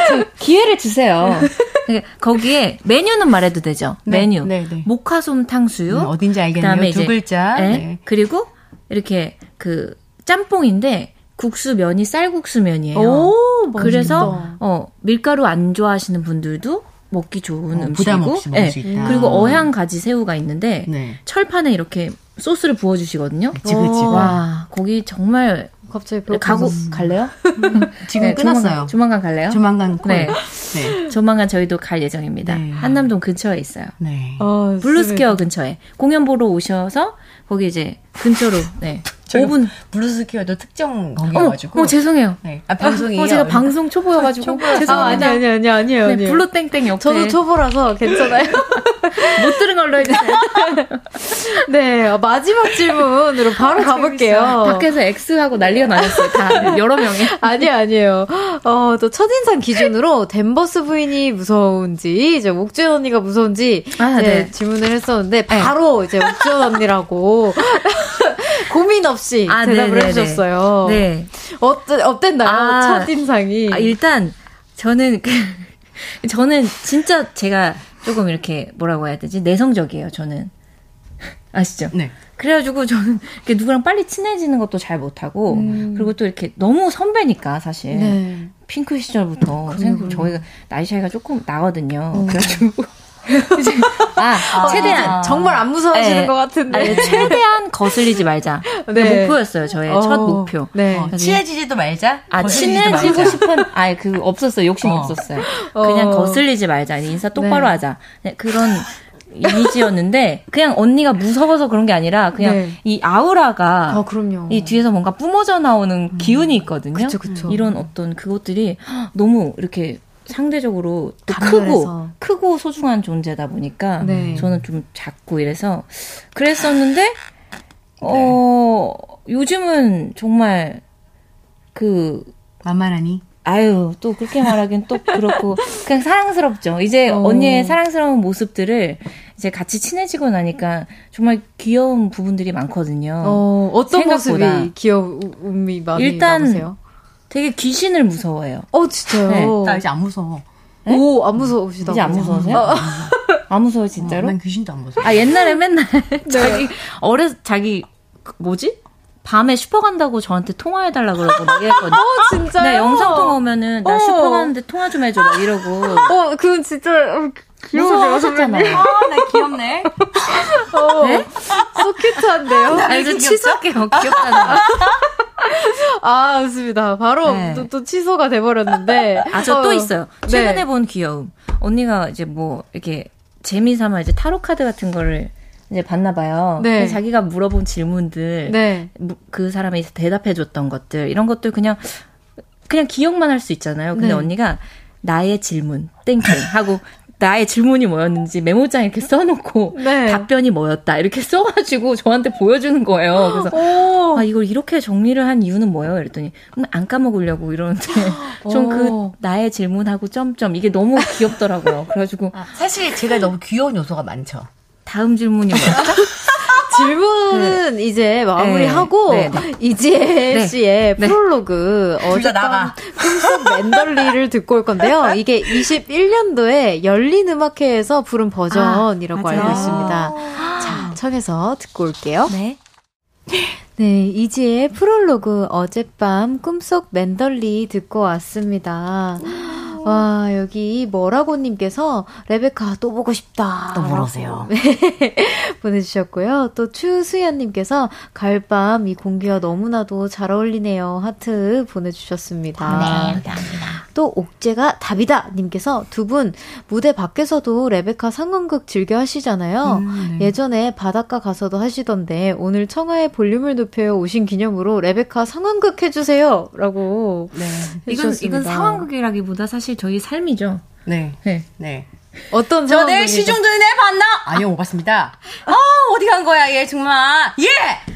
I: 저 기회를 주세요. 그러니까 거기에 메뉴는 말해도 되죠.
H: 네,
I: 메뉴.
H: 네, 네.
I: 목화솜 탕수육.
H: 음, 어딘지 알겠네요.
I: 그다음에
H: 두
I: 이제,
H: 글자.
I: 네.
H: 네.
I: 그리고 이렇게 그 짬뽕인데 국수 면이 쌀국수 면이에요.
A: 오,
I: 그래서. 어 밀가루 안 좋아하시는 분들도 먹기 좋은
H: 어,
I: 음식이고
H: 부담 없이 먹을
I: 예.
H: 수 있다.
I: 그리고 어향 가지 새우가 있는데
H: 네.
I: 철판에 이렇게 소스를 부어주시거든요.
H: 그치, 그치.
I: 와 거기 정말
A: 갑자기
I: 가고
A: 배고파졌어.
I: 갈래요? [laughs]
H: 지금
I: 네,
H: 끊었어요.
I: 조만간, 조만간 갈래요?
H: 조만간 콜.
I: 네.
H: 네.
I: 조만간 저희도 갈 예정입니다.
H: 네.
I: 한남동 근처에 있어요.
H: 네.
A: 아,
I: 블루스퀘어 근처에 공연 보러 오셔서 거기 이제 근처로 네. 5분.
H: 블루스퀘어도 특정
I: 어,
H: 거기여가지고.
I: 어, 죄송해요.
H: 네. 아, 방송이.
I: 어, 제가 방송 초보여가지고
A: 아,
I: 죄송합니다.
A: 아니, 아니, 아니, 아니에요.
I: 네,
A: 아니에요.
I: 블루 땡땡 옆에
A: 저도 초보라서 괜찮아요. [laughs]
I: 못 들은 걸로 해주세요. [laughs]
A: 네, 어, 마지막 질문으로 바로 가볼게요.
I: 밖에서 X하고 난리가 나셨어요. 다 여러 명이. [laughs]
A: 아니, 아니에요. 어, 또 첫인상 기준으로 댄버스 부인이 무서운지, 이제 옥주현 언니가 무서운지,
I: 아,
A: 이제
I: 네.
A: 질문을 했었는데, 바로 이제 옥주현 언니라고, 고민 없이
I: 아,
A: 대답을
I: 네네네.
A: 해주셨어요.
I: 네.
A: 어땠, 어땠나요?
I: 아,
A: 첫인상이.
I: 아, 일단 저는 그- [laughs] 저는 진짜 제가 조금 이렇게 뭐라고 해야 되지 내성적이에요. 저는 [laughs] 아시죠?
H: 네.
I: 그래가지고 저는 이렇게 누구랑 빨리 친해지는 것도 잘 못하고 그리고 또 이렇게 너무 선배니까 사실
A: 네.
I: 핑크 시절부터 생각 저희가 나이 차이가 조금 나거든요. 그래가지고 [laughs] 이제 아 최대한
A: 정말 안 무서워하시는
I: 네.
A: 것 같은데.
I: 아니, 최대한 거슬리지 말자. [laughs]
A: 네.
I: 목표였어요. 저의
A: 어,
I: 첫 목표.
A: 네.
H: 어, 친해지지도 말자.
I: 아, 친해지고
H: 말자.
I: 싶은, [laughs] 아예 그, 없었어요. 욕심
H: 어.
I: 없었어요. 그냥
A: 어.
I: 거슬리지 말자. 인사 똑바로
A: 네.
I: 하자. 그냥 그런 이미지였는데, 그냥 언니가 무서워서 그런 게 아니라, 그냥
A: 네.
I: 이 아우라가,
A: 아, 그럼요.
I: 이 뒤에서 뭔가 뿜어져 나오는 기운이 있거든요.
A: 그쵸, 그쵸.
I: 이런 어떤 그것들이 [gasps] 너무 이렇게 상대적으로. 크고, 크고 소중한 존재다 보니까,
A: 네.
I: 저는 좀 작고 이래서, 그랬었는데, 어, 요즘은 정말, 그,
H: 만만하니?
I: 아유, 또 그렇게 말하긴 또 그렇고, [laughs] 그냥 사랑스럽죠. 이제
A: 어.
I: 언니의 사랑스러운 모습들을 이제 같이 친해지고 나니까 정말 귀여운 부분들이 많거든요.
A: 어, 어떤
I: 생각보다.
A: 모습이 귀여움이 많이
I: 일단
A: 남으세요?
I: 되게 귀신을 무서워해요.
A: 어, 진짜요?
I: 네,
H: 나 이제 안 무서워.
A: 오, 안 무서우시다.
I: 이제 안 무서우세요? 안 무서워, 진짜로?
H: 어, 난 귀신도 안 무서워.
I: 아, 옛날에 맨날 [laughs] 자기, 어려, 자기, 그 뭐지? 밤에 슈퍼 간다고 저한테 통화해 달라 그러고 막 이랬거든요. [laughs]
A: 진짜요?
I: 나 영상 통화 오면은 나
A: 어.
I: 슈퍼 가는데 통화 좀 해줘 막 이러고.
A: 어, 그건 진짜 어, 귀여워요,
I: 무서워하셨잖아요.
H: 아, 나 귀엽네.
A: 어,
I: 네?
A: 소큐트한데요?
I: 아, 이제 취소할게요. 귀엽다는 거.
A: 아, 좋습니다. 바로
I: 네.
A: 또, 또 취소가 돼버렸는데.
I: 아, 저또
A: 어,
I: 있어요. 최근에
A: 네.
I: 본 귀여움. 언니가 이제 뭐, 이렇게, 재미삼아 이제 타로카드 같은 거를 이제 봤나 봐요.
A: 네.
I: 자기가 물어본 질문들,
A: 네.
I: 무- 그 사람이 대답해줬던 것들, 이런 것들 그냥, 그냥 기억만 할 수 있잖아요. 근데
A: 네.
I: 언니가 나의 질문, 땡땡 하고, 나의 질문이 뭐였는지 메모장에 이렇게 써놓고,
A: 네.
I: 답변이 뭐였다, 이렇게 써가지고 저한테 보여주는 거예요. 그래서,
A: 오.
I: 아, 이걸 이렇게 정리를 한 이유는 뭐예요? 이랬더니, 음, 안 까먹으려고 이러는데, [laughs] 좀 그,
A: 오.
I: 나의 질문하고 점점, 이게 너무 귀엽더라고요. 그래가지고,
H: 사실 제가 너무 귀여운 요소가 많죠.
I: 다음 질문이 뭐였죠? [laughs]
A: 질문은 이제 마무리하고
I: 네, 네,
A: 이지혜
I: 네.
A: 씨의
I: 네.
A: 프롤로그 어젯밤. 꿈속 맨덜리를 듣고 올 건데요. 이게 21년도에 열린 음악회에서 부른 버전이라고
I: 아.
A: 알고 있습니다. 자, 청해서 듣고 올게요.
I: 네.
A: 네, 이지의 프롤로그 어젯밤 꿈속 맨덜리 듣고 왔습니다. 와, 여기 뭐라고님께서 레베카 또 보고 싶다.
H: 또 물으세요. [laughs]
A: 네, 보내주셨고요. 또 추수연님께서 가을밤 이 공기와 너무나도 잘 어울리네요. 하트 보내주셨습니다. 또 옥재가 답이다 님께서 두 분 무대 밖에서도 레베카 상황극 즐겨 하시잖아요.
H: 음, 네.
A: 예전에 바닷가 가서도 하시던데 오늘 청하의 볼륨을 높여 오신 기념으로 레베카 상황극 해주세요. 라고
H: 네.
I: 이건,
A: 해주셨습니다.
I: 이건 상황극이라기보다 사실 저희 삶이죠.
H: 네.
I: 네.
H: 네.
A: 어떤
H: 저 내일? 시중전에 봤나? 아니요, 못 봤습니다. 아, 어디 간 거야, 얘, 정말. 얘!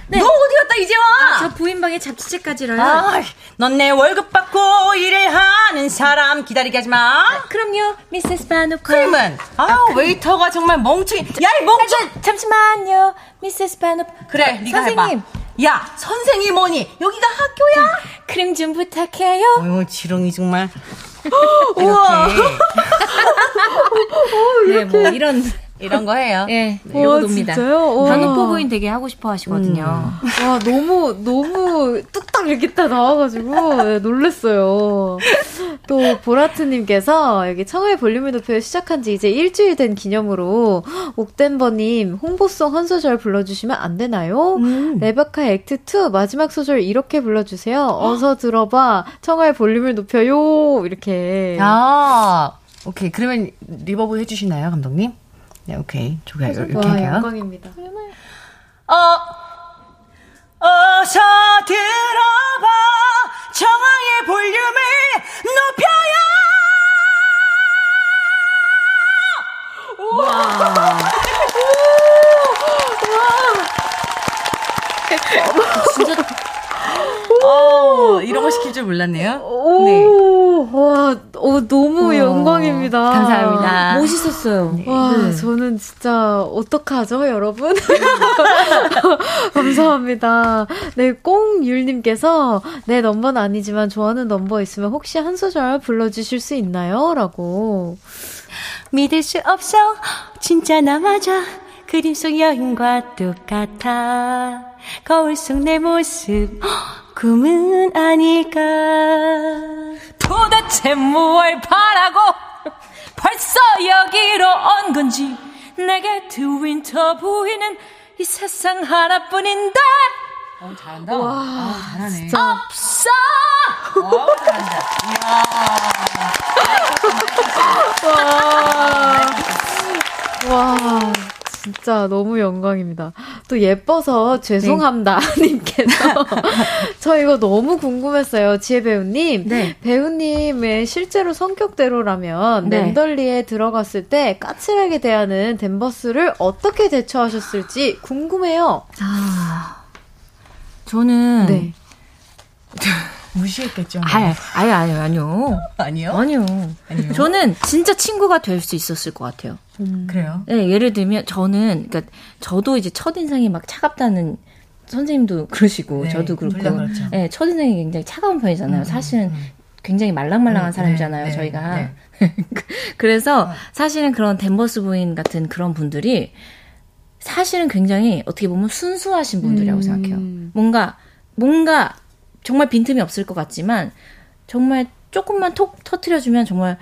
I: 네.
H: 너 어디 갔다, 이제 와?
I: 저 부인방에 잡지책까지라요.
H: 아, 넌내 월급 받고 일을 하는 사람 기다리게 하지 마.
I: 그럼요, 미세스 바누카.
H: 크림은? 아, 웨이터가 정말 멍청이. 야, 이 멍청!
I: 잠시만요, 미세스 바누카.
H: 그래, 네가
I: 선생님.
H: 해봐. 야, 선생이 뭐니? 여기가 학교야?
I: 크림 좀 부탁해요.
H: 어휴, 지렁이 정말. [laughs] 우와. [laughs]
I: 네, 뭐 이런
H: 이런 거 해요.
I: 예,
A: 와,
I: 이러고 놉니다.
A: 진짜요? 와.
I: 단오포 부인 되게 하고 싶어 하시거든요.
A: 와, 너무, 너무 뚝딱 이렇게 다 나와가지고, 네, 놀랬어요. 또, 보라트님께서 여기 청하의 볼륨을 높여 시작한 지 이제 일주일 된 기념으로, 옥댄버님, 홍보송 한 소절 불러주시면 안 되나요?
H: 음.
A: 레베카 Act 2 마지막 소절 이렇게 불러주세요. 어서 들어봐. 청하의 볼륨을 높여요. 이렇게.
H: 아, 오케이. 그러면 reverb 해주시나요, 감독님? 네, 오케이. 좋아요. 이렇게
A: 와,
H: 할게요.
A: 영광입니다.
H: 어, 어서 들어봐. 청하의 볼륨을 높여요! [laughs]
I: 진짜
H: 어, 이런 거 시킬 줄 몰랐네요.
A: 오,
H: 네.
A: 와, 어, 너무 영광입니다.
H: 감사합니다.
I: 멋있었어요.
A: 와,
I: 네.
A: 저는 진짜 어떡하죠, 여러분? [laughs] [laughs] 감사합니다. 네, 꽁율님께서 내 넘버는 아니지만 좋아하는 넘버 있으면 혹시 한 소절 불러주실 수 있나요? 라고.
H: 믿을 수 없어. 진짜 나 맞아. 그림 속 여인과 똑같아. 거울 속 내 모습. 꿈은 아닐까.
I: 도대체 뭘 바라고 벌써 여기로 온 건지 내게 두 윈터 부인은 이 세상 하나뿐인데.
H: 어, 잘한다. 와, 잘하네.
I: 없어! [laughs]
A: 와, 진짜 너무 영광입니다. 또 예뻐서 죄송합니다. 님께서. [laughs] 저 이거 너무 궁금했어요. 지혜 배우님.
I: 네.
A: 배우님의 실제로 성격대로라면
I: 네.
A: 랜덜리에 들어갔을 때 까칠하게 대하는 댄버스를 어떻게 대처하셨을지 궁금해요.
I: 아 저는
A: 네. [laughs]
H: 무시했겠죠. 뭐.
I: 아예 아예 아예 아니요 [laughs]
H: 아니요?
I: 아니요
H: 아니요.
I: 저는 진짜 친구가 될 수 있었을 것 같아요.
H: 그래요?
I: 네, 예를 들면 저는 그러니까 저도 이제 첫 인상이 막 차갑다는 선생님도 [laughs] 그러시고
H: 네,
I: 저도 그렇고
H: 그렇죠.
I: 네, 첫 인상이 굉장히 차가운 편이잖아요.
H: 음,
I: 사실은
H: 음.
I: 굉장히 말랑말랑한
H: 음,
I: 사람이잖아요,
H: 네, 네,
I: 저희가.
H: 네. [laughs]
I: 그래서 사실은 그런 댄버스 부인 같은 그런 분들이 사실은 굉장히 어떻게 보면 순수하신 분들이라고
A: 음.
I: 생각해요. 뭔가 뭔가 정말 빈틈이 없을 것 같지만 정말 조금만 톡 터트려주면 정말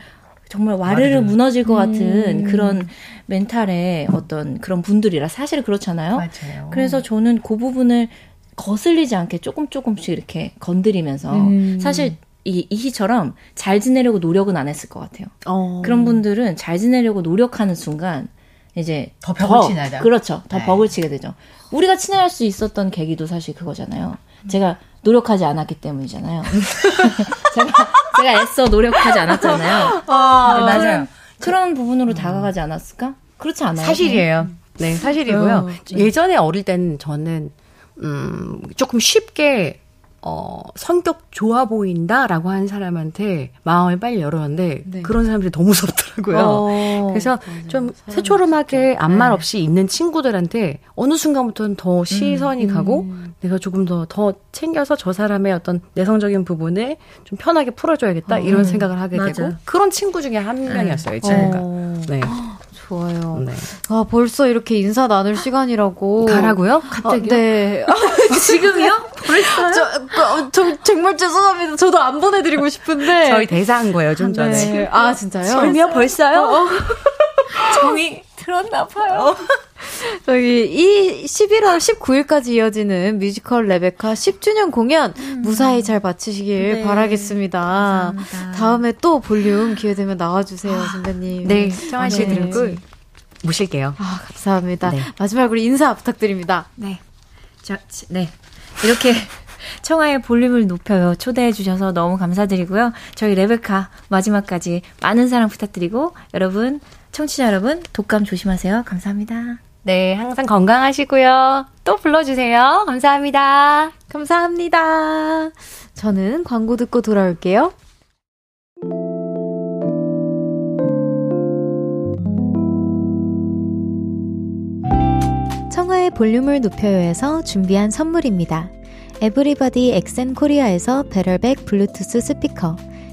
I: 정말 와르르. 무너질 것 같은
A: 음.
I: 그런 멘탈의 어떤 그런 분들이라 사실 그렇잖아요.
H: 맞아요.
I: 그래서 저는 그 부분을 거슬리지 않게 조금 조금씩 이렇게 건드리면서
A: 음.
I: 사실 이, 이 시처럼 잘 지내려고 노력은 안 했을 것 같아요.
A: 어.
I: 그런 분들은 잘 지내려고 노력하는 순간 이제
H: 더 벽을 치나다.
I: 그렇죠. 더
H: 네.
I: 벽을 치게 되죠. 우리가 친해할 수 있었던 계기도 사실 그거잖아요. 제가 노력하지 않았기 때문이잖아요. [laughs] 제가 제가 애써 노력하지 않았잖아요.
H: 아, 맞아요.
I: 그런 부분으로 다가가지 않았을까? 그렇지 않아요?
H: 사실이에요. 네, 사실이고요.
A: 어,
H: 예전에 어릴 때는 저는 음, 조금 쉽게 어, 성격 좋아 보인다라고 하는 사람한테 마음을 빨리 열었는데
A: 네.
H: 그런 사람들이 너무 무섭더라고요.
A: 어.
H: 그래서
A: 맞아요.
H: 좀 새초롬하게 아무 말
I: 네.
H: 없이 있는 친구들한테 어느 순간부터는 더 시선이 가고 내가 조금 더더 챙겨서 저 사람의 어떤 내성적인 부분을 좀 편하게 풀어줘야겠다 이런 생각을 하게
I: 맞아요.
H: 되고 그런 친구 중에 한 명이었어요, 이 친구가.
A: 어.
H: 네.
A: 좋아요.
H: 네.
A: 아, 벌써 이렇게 인사 나눌 시간이라고.
H: 가라고요?
A: 갑자기요? 네. [laughs]
I: 지금이요?
A: 저, 그, 어, 저, 정말 죄송합니다. 저도 안 보내드리고 싶은데.
H: 저희 대사한 거예요, 좀 전에.
A: 네. 아, 진짜요?
H: 설미야 벌써요? [laughs]
I: 정이 들었나 봐요. [laughs]
A: 저기, 이 11월 19일까지 이어지는 뮤지컬 레베카 10주년 공연 무사히 잘 마치시길
I: 네.
A: 바라겠습니다.
I: 감사합니다.
A: 다음에 또 볼륨 기회 되면 나와주세요, 선배님.
H: 네, 청하 씨
A: 네.
H: 들고 모실게요.
A: 아, 감사합니다.
H: 네.
A: 마지막으로 인사 부탁드립니다.
I: 네. 저, 지- 네. 이렇게 [laughs] 청하의 볼륨을 높여요. 초대해 주셔서 너무 감사드리고요. 저희 레베카 마지막까지 많은 사랑 부탁드리고 여러분, 청취자 여러분, 독감 조심하세요. 감사합니다.
H: 네, 항상 건강하시고요. 또 불러주세요. 감사합니다.
A: 감사합니다. 저는 광고 듣고 돌아올게요. 청하의 볼륨을 높여요에서 준비한 선물입니다. 에브리바디 엑센 코리아에서 배럴백 블루투스 스피커,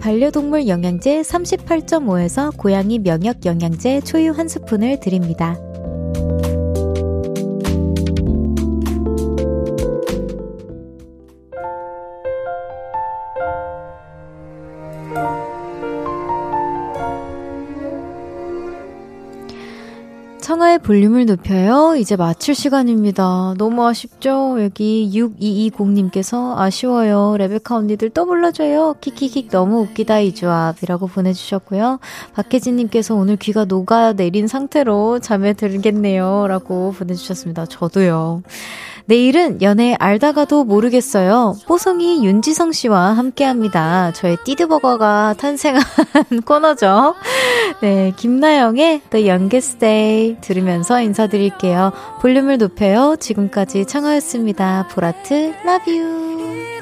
A: 반려동물 영양제 38.5에서 고양이 면역 영양제 초유 한 스푼을 드립니다. 청하의 볼륨을 높여요. 이제 마칠 시간입니다. 너무 아쉽죠? 여기 6220님께서 아쉬워요. 레베카 언니들 또 불러줘요. 키키킥 너무 웃기다 이 조합이라고 보내주셨고요. 박혜진님께서 오늘 귀가 녹아내린 상태로 잠에 들겠네요. 라고 보내주셨습니다. 저도요. 내일은 연애 알다가도 모르겠어요. 뽀송이 윤지성 씨와 함께 합니다. 저의 띠드버거가 탄생한 [laughs] 코너죠. 네, 김나영의 The Youngest Day 들으면서 인사드릴게요. 볼륨을 높여요. 지금까지 청하였습니다. 보라트, love.